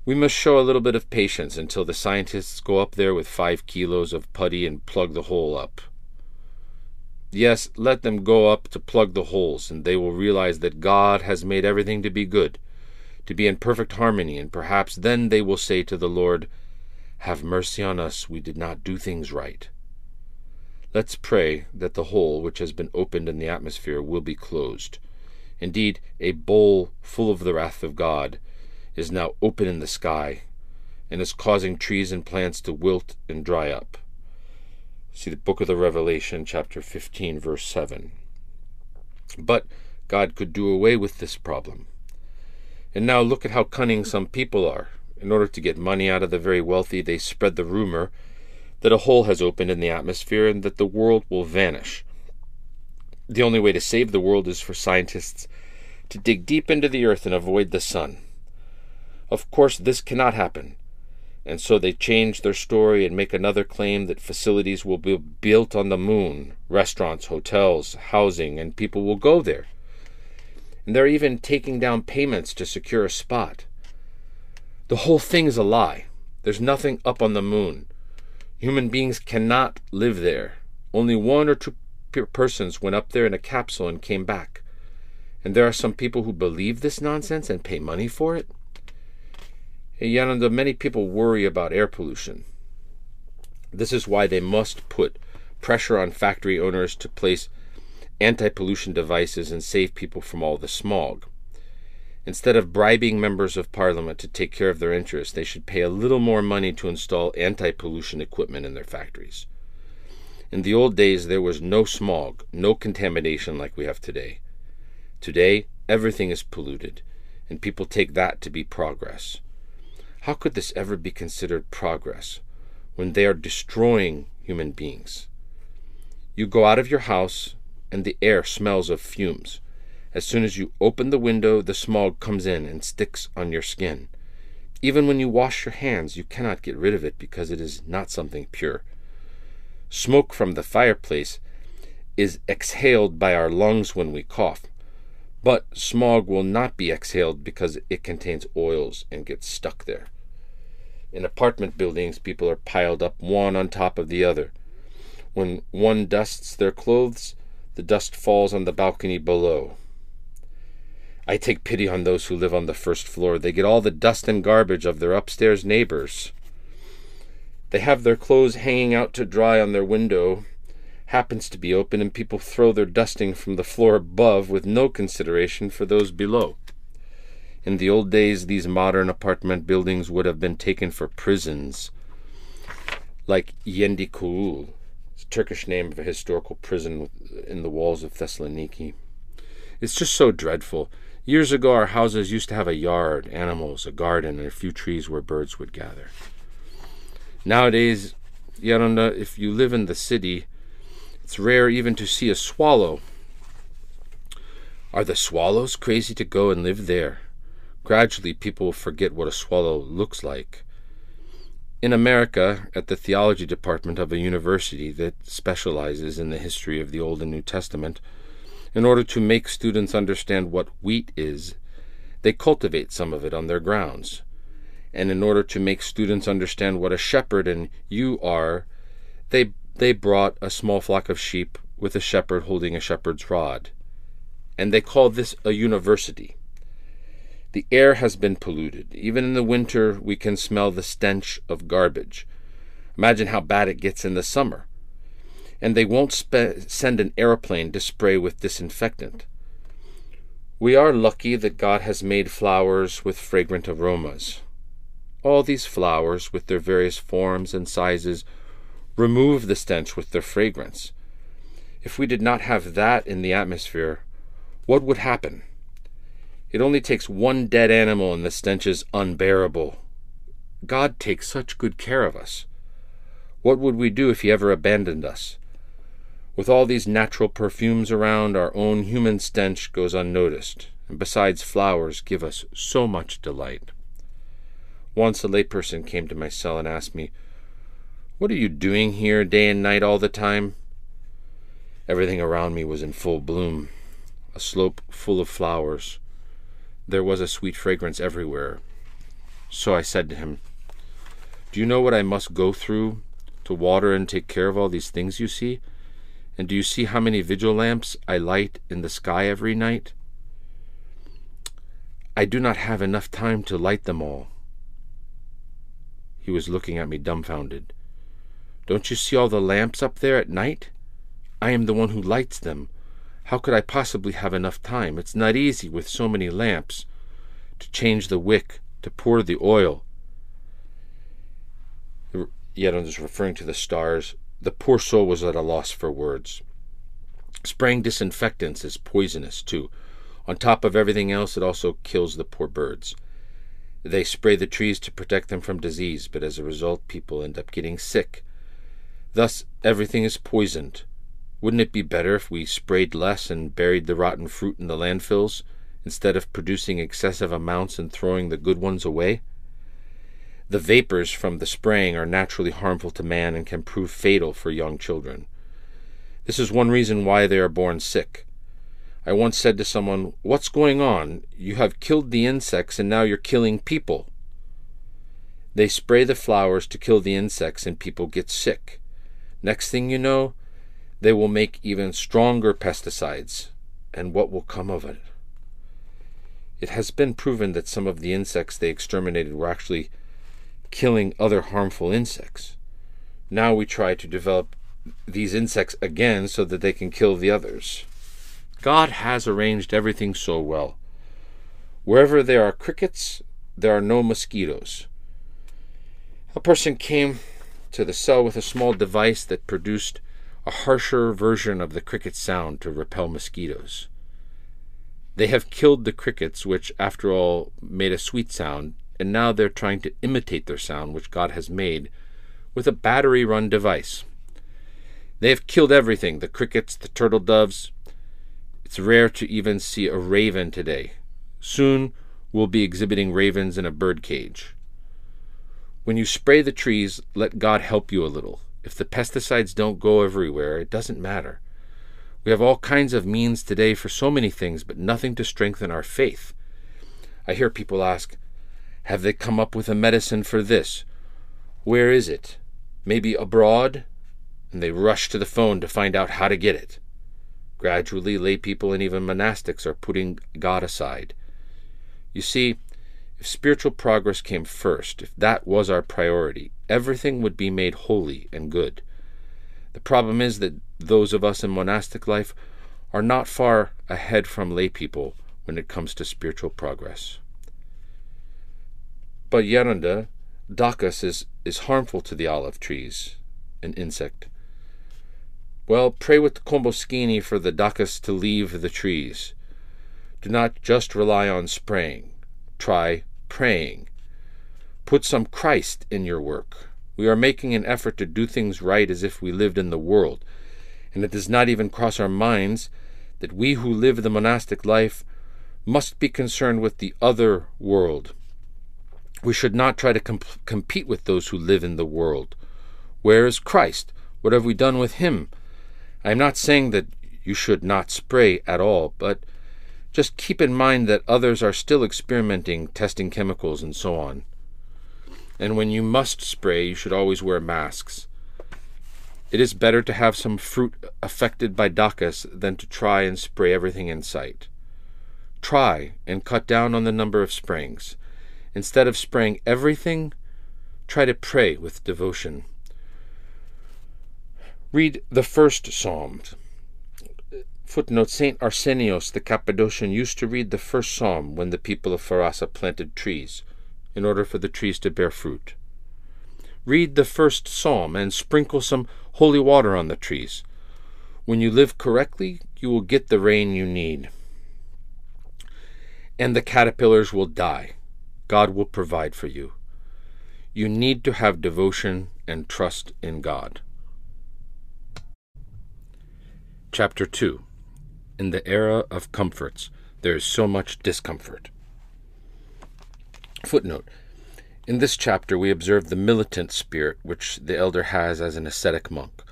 We must show a little bit of patience until the scientists go up there with five kilos of putty and plug the hole up. Yes, let them go up to plug the holes, and they will realize that God has made everything to be good, to be in perfect harmony, and perhaps then they will say to the Lord, Have mercy on us, we did not do things right. Let's pray that the hole which has been opened in the atmosphere will be closed. Indeed, a bowl full of the wrath of God is now open in the sky and is causing trees and plants to wilt and dry up. See the book of the Revelation, chapter 15, verse 7. But God could do away with this problem. And now look at how cunning some people are. In order to get money out of the very wealthy, they spread the rumor that a hole has opened in the atmosphere and that the world will vanish. The only way to save the world is for scientists to dig deep into the earth and avoid the sun. Of course, this cannot happen and so they change their story and make another claim that facilities will be built on the moon restaurants, hotels, housing, and people will go there. And they're even taking down payments to secure a spot. The whole thing is a lie. There's nothing up on the moon. Human beings cannot live there. Only one or two persons went up there in a capsule and came back. And there are some people who believe this nonsense and pay money for it. Geronda, many people worry about air pollution. This is why they must put pressure on factory owners to place anti pollution devices and save people from all the smog. Instead of bribing members of parliament to take care of their interests, they should pay a little more money to install anti pollution equipment in their factories. In the old days, there was no smog, no contamination like we have today. Today, everything is polluted, and people take that to be progress. How could this ever be considered progress when they are destroying human beings? You go out of your house and the air smells of fumes. As soon as you open the window, the smog comes in and sticks on your skin. Even when you wash your hands, you cannot get rid of it because it is not something pure. Smoke from the fireplace is exhaled by our lungs when we cough, but smog will not be exhaled because it contains oils and gets stuck there. In apartment buildings, people are piled up one on top of the other. When one dusts their clothes, the dust falls on the balcony below. I take pity on those who live on the first floor. They get all the dust and garbage of their upstairs neighbors. They have their clothes hanging out to dry on their window, happens to be open, and people throw their dusting from the floor above with no consideration for those below. In the old days, these modern apartment buildings would have been taken for prisons, like Yedi Kule, a Turkish name of a historical prison in the walls of Thessaloniki. It's just so dreadful. Years ago, our houses used to have a yard, animals, a garden, and a few trees where birds would gather. Nowadays, Geronda, if you live in the city, it's rare even to see a swallow. Are the swallows crazy to go and live there? Gradually, people will forget what a swallow looks like. In America, at the theology department of a university that specializes in the history of the Old and New Testament, in order to make students understand what wheat is, they cultivate some of it on their grounds. And in order to make students understand what a shepherd and ewe are, they, they brought a small flock of sheep with a shepherd holding a shepherd's rod. And they call this a university. The air has been polluted. Even in the winter, we can smell the stench of garbage. Imagine how bad it gets in the summer. And they won't spe- send an aeroplane to spray with disinfectant. We are lucky that God has made flowers with fragrant aromas. All these flowers, with their various forms and sizes, remove the stench with their fragrance. If we did not have that in the atmosphere, what would happen? It only takes one dead animal and the stench is unbearable. God takes such good care of us. What would we do if He ever abandoned us? With all these natural perfumes around, our own human stench goes unnoticed, and besides, flowers give us so much delight. Once a layperson came to my cell and asked me, What are you doing here day and night all the time? Everything around me was in full bloom, a slope full of flowers, there was a sweet fragrance everywhere. So I said to him, Do you know what I must go through to water and take care of all these things you see? And do you see how many vigil lamps I light in the sky every night? I do not have enough time to light them all. He was looking at me dumbfounded. Don't you see all the lamps up there at night? I am the one who lights them. How could I possibly have enough time? It's not easy with so many lamps to change the wick, to pour the oil. Yet I'm referring to the stars. The poor soul was at a loss for words. Spraying disinfectants is poisonous, too. On top of everything else, it also kills the poor birds. They spray the trees to protect them from disease, but as a result, people end up getting sick. Thus, everything is poisoned. Wouldn't it be better if we sprayed less and buried the rotten fruit in the landfills, instead of producing excessive amounts and throwing the good ones away? The vapors from the spraying are naturally harmful to man and can prove fatal for young children. This is one reason why they are born sick. I once said to someone, What's going on? You have killed the insects and now you're killing people. They spray the flowers to kill the insects and people get sick. Next thing you know, they will make even stronger pesticides. And what will come of it? It has been proven that some of the insects they exterminated were actually killing other harmful insects. Now we try to develop these insects again so that they can kill the others. God has arranged everything so well. Wherever there are crickets, there are no mosquitoes. A person came to the cell with a small device that produced a harsher version of the cricket sound to repel mosquitoes. They have killed the crickets, which, after all, made a sweet sound, and now they're trying to imitate their sound, which God has made, with a battery run device. They have killed everything the crickets, the turtle doves, it's rare to even see a raven today. Soon we'll be exhibiting ravens in a bird cage. When you spray the trees, let God help you a little. If the pesticides don't go everywhere, it doesn't matter. We have all kinds of means today for so many things, but nothing to strengthen our faith. I hear people ask, Have they come up with a medicine for this? Where is it? Maybe abroad? And they rush to the phone to find out how to get it. Gradually, lay people and even monastics are putting God aside. You see, if spiritual progress came first, if that was our priority, everything would be made holy and good. The problem is that those of us in monastic life are not far ahead from lay people when it comes to spiritual progress. But Geronda, Dacus is, is harmful to the olive trees, an insect. Well, pray with the komboskini for the Dacus to leave the trees. Do not just rely on spraying. Try praying. Put some Christ in your work. We are making an effort to do things right as if we lived in the world, and it does not even cross our minds that we who live the monastic life must be concerned with the other world. We should not try to comp- compete with those who live in the world. Where is Christ? What have we done with him? I am not saying that you should not spray at all, but just keep in mind that others are still experimenting, testing chemicals, and so on. And when you must spray, you should always wear masks. It is better to have some fruit affected by Dacus than to try and spray everything in sight. Try and cut down on the number of sprayings. Instead of spraying everything, try to pray with devotion. Read the first psalm. Footnote St. Arsenios the Cappadocian used to read the first psalm when the people of Pharasa planted trees, in order for the trees to bear fruit. Read the first psalm and sprinkle some holy water on the trees. When you live correctly, you will get the rain you need. And the caterpillars will die. God will provide for you. You need to have devotion and trust in God. Chapter 2 In the era of comforts, there is so much discomfort. Footnote In this chapter, we observe the militant spirit which the elder has as an ascetic monk,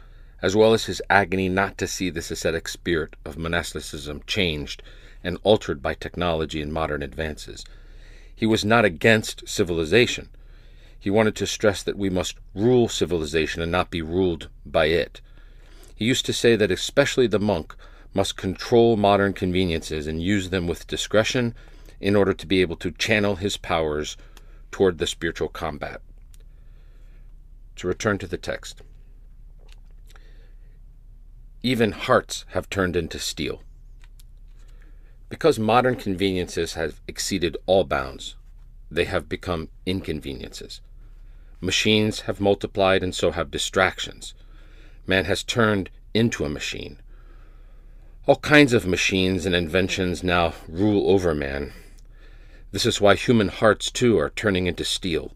as well as his agony not to see this ascetic spirit of monasticism changed and altered by technology and modern advances. He was not against civilization. He wanted to stress that we must rule civilization and not be ruled by it. He used to say that especially the monk must control modern conveniences and use them with discretion in order to be able to channel his powers toward the spiritual combat. To return to the text. Even hearts have turned into steel. Because modern conveniences have exceeded all bounds, they have become inconveniences. Machines have multiplied, and so have distractions. Man has turned into a machine. All kinds of machines and inventions now rule over man. This is why human hearts, too, are turning into steel.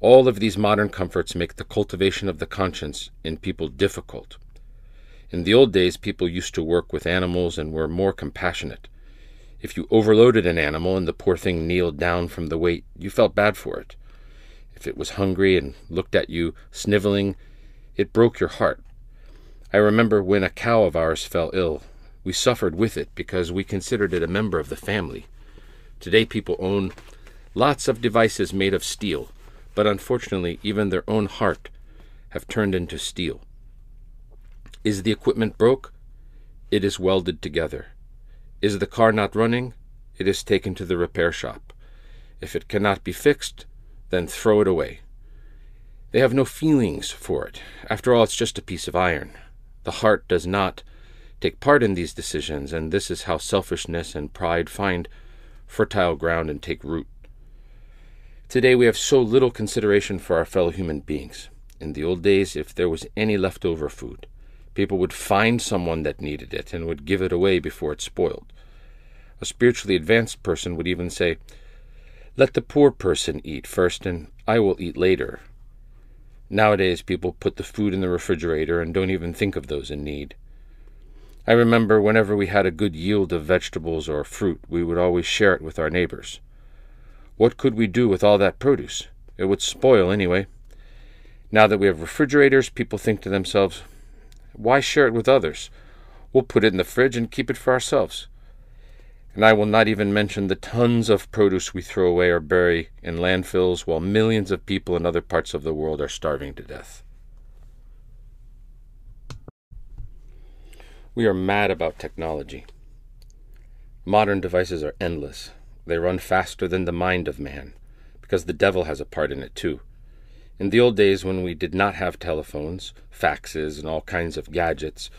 All of these modern comforts make the cultivation of the conscience in people difficult. In the old days, people used to work with animals and were more compassionate. If you overloaded an animal and the poor thing kneeled down from the weight, you felt bad for it. If it was hungry and looked at you, sniveling, it broke your heart. I remember when a cow of ours fell ill. We suffered with it because we considered it a member of the family. Today, people own lots of devices made of steel, but unfortunately, even their own heart have turned into steel. Is the equipment broke? It is welded together. Is the car not running? It is taken to the repair shop. If it cannot be fixed, then throw it away. They have no feelings for it. After all, it's just a piece of iron. The heart does not take part in these decisions, and this is how selfishness and pride find fertile ground and take root. Today we have so little consideration for our fellow human beings. In the old days, if there was any leftover food, People would find someone that needed it and would give it away before it spoiled. A spiritually advanced person would even say, Let the poor person eat first, and I will eat later. Nowadays, people put the food in the refrigerator and don't even think of those in need. I remember whenever we had a good yield of vegetables or fruit, we would always share it with our neighbors. What could we do with all that produce? It would spoil anyway. Now that we have refrigerators, people think to themselves, why share it with others? We'll put it in the fridge and keep it for ourselves. And I will not even mention the tons of produce we throw away or bury in landfills while millions of people in other parts of the world are starving to death. We are mad about technology. Modern devices are endless. They run faster than the mind of man, because the devil has a part in it too. In the old days, when we did not have telephones, faxes, and all kinds of gadgets,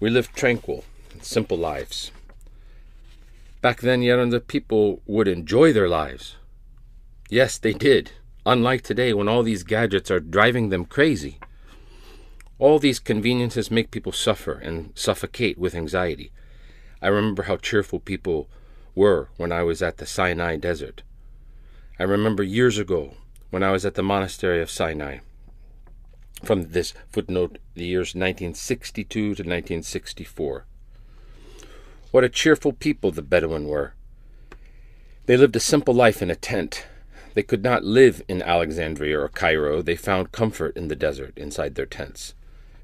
we lived tranquil, and simple lives. Back then, the people would enjoy their lives. Yes, they did, unlike today when all these gadgets are driving them crazy. All these conveniences make people suffer and suffocate with anxiety. I remember how cheerful people were when I was at the Sinai desert. I remember years ago when I was at the monastery of Sinai. From this footnote, the years 1962 to 1964. What a cheerful people the Bedouin were. They lived a simple life in a tent. They could not live in Alexandria or Cairo. They found comfort in the desert inside their tents.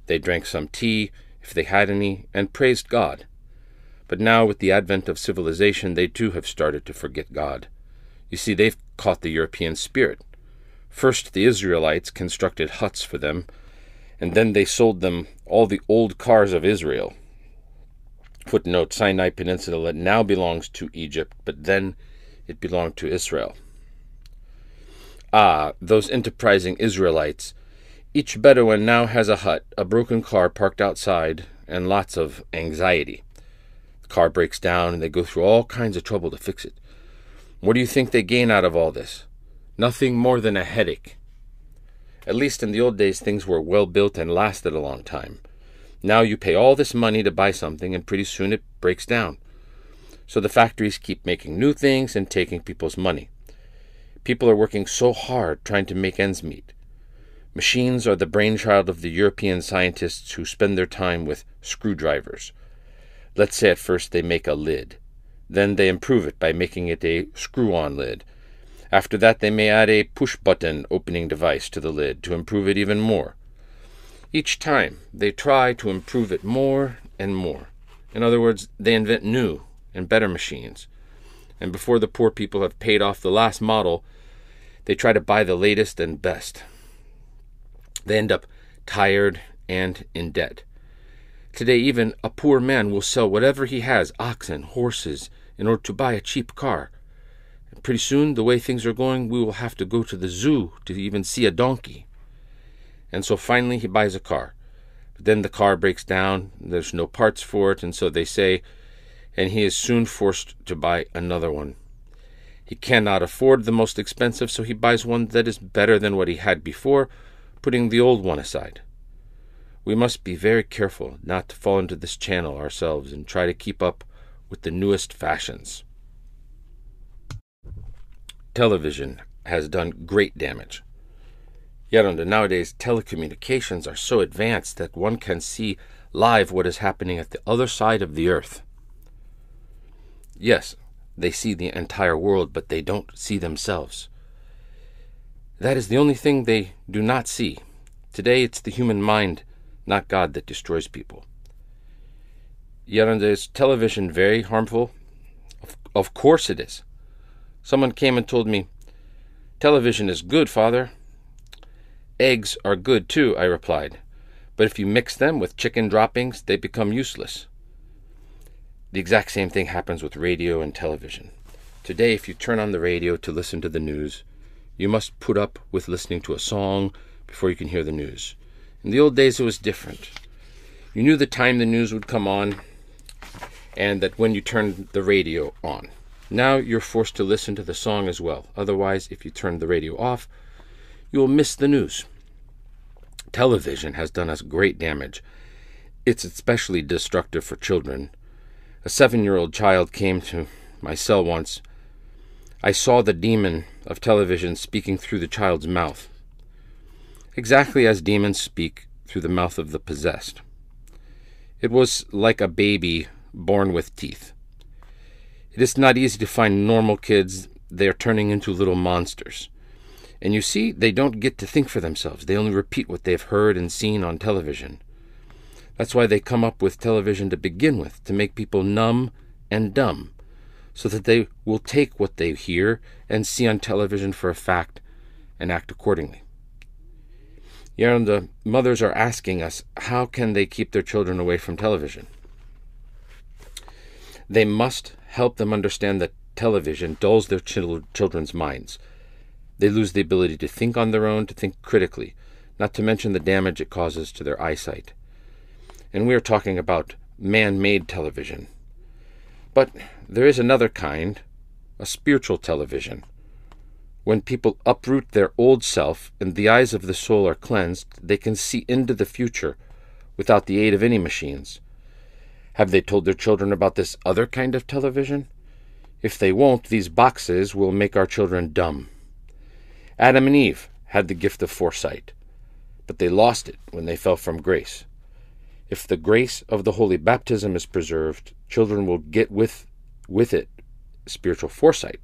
They drank some tea, if they had any, and praised God. But now, with the advent of civilization, they too have started to forget God. You see, they've caught the European spirit. First, the Israelites constructed huts for them, and then they sold them all the old cars of Israel. Footnote Sinai Peninsula that now belongs to Egypt, but then it belonged to Israel. Ah, those enterprising Israelites! Each Bedouin now has a hut, a broken car parked outside, and lots of anxiety. The car breaks down, and they go through all kinds of trouble to fix it. What do you think they gain out of all this? Nothing more than a headache. At least in the old days, things were well built and lasted a long time. Now you pay all this money to buy something, and pretty soon it breaks down. So the factories keep making new things and taking people's money. People are working so hard trying to make ends meet. Machines are the brainchild of the European scientists who spend their time with screwdrivers. Let's say at first they make a lid. Then they improve it by making it a screw on lid after that, they may add a push button opening device to the lid to improve it even more. Each time, they try to improve it more and more. In other words, they invent new and better machines. And before the poor people have paid off the last model, they try to buy the latest and best. They end up tired and in debt. Today, even a poor man will sell whatever he has oxen, horses in order to buy a cheap car. And pretty soon, the way things are going, we will have to go to the zoo to even see a donkey. And so finally, he buys a car. But then the car breaks down, there's no parts for it, and so they say, and he is soon forced to buy another one. He cannot afford the most expensive, so he buys one that is better than what he had before, putting the old one aside. We must be very careful not to fall into this channel ourselves and try to keep up with the newest fashions. Television has done great damage. Geronda nowadays telecommunications are so advanced that one can see live what is happening at the other side of the earth. Yes, they see the entire world, but they don't see themselves. That is the only thing they do not see. Today it's the human mind, not God, that destroys people. Geronda is television very harmful? Of, of course it is. Someone came and told me, Television is good, Father. Eggs are good too, I replied, but if you mix them with chicken droppings, they become useless. The exact same thing happens with radio and television. Today, if you turn on the radio to listen to the news, you must put up with listening to a song before you can hear the news. In the old days, it was different. You knew the time the news would come on, and that when you turned the radio on. Now you're forced to listen to the song as well. Otherwise, if you turn the radio off, you will miss the news. Television has done us great damage. It's especially destructive for children. A seven year old child came to my cell once. I saw the demon of television speaking through the child's mouth, exactly as demons speak through the mouth of the possessed. It was like a baby born with teeth. It is not easy to find normal kids, they are turning into little monsters. And you see, they don't get to think for themselves. They only repeat what they've heard and seen on television. That's why they come up with television to begin with, to make people numb and dumb, so that they will take what they hear and see on television for a fact and act accordingly. Know, the mothers are asking us, how can they keep their children away from television? They must help them understand that television dulls their children's minds they lose the ability to think on their own, to think critically, not to mention the damage it causes to their eyesight. And we are talking about man made television. But there is another kind, a spiritual television. When people uproot their old self and the eyes of the soul are cleansed, they can see into the future without the aid of any machines. Have they told their children about this other kind of television? If they won't, these boxes will make our children dumb. Adam and Eve had the gift of foresight, but they lost it when they fell from grace. If the grace of the holy baptism is preserved, children will get with, with it spiritual foresight.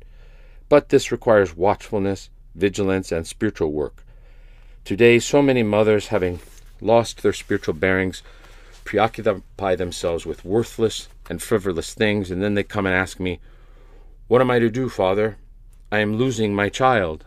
But this requires watchfulness, vigilance, and spiritual work. Today, so many mothers, having lost their spiritual bearings, preoccupy themselves with worthless and frivolous things, and then they come and ask me, What am I to do, Father? I am losing my child.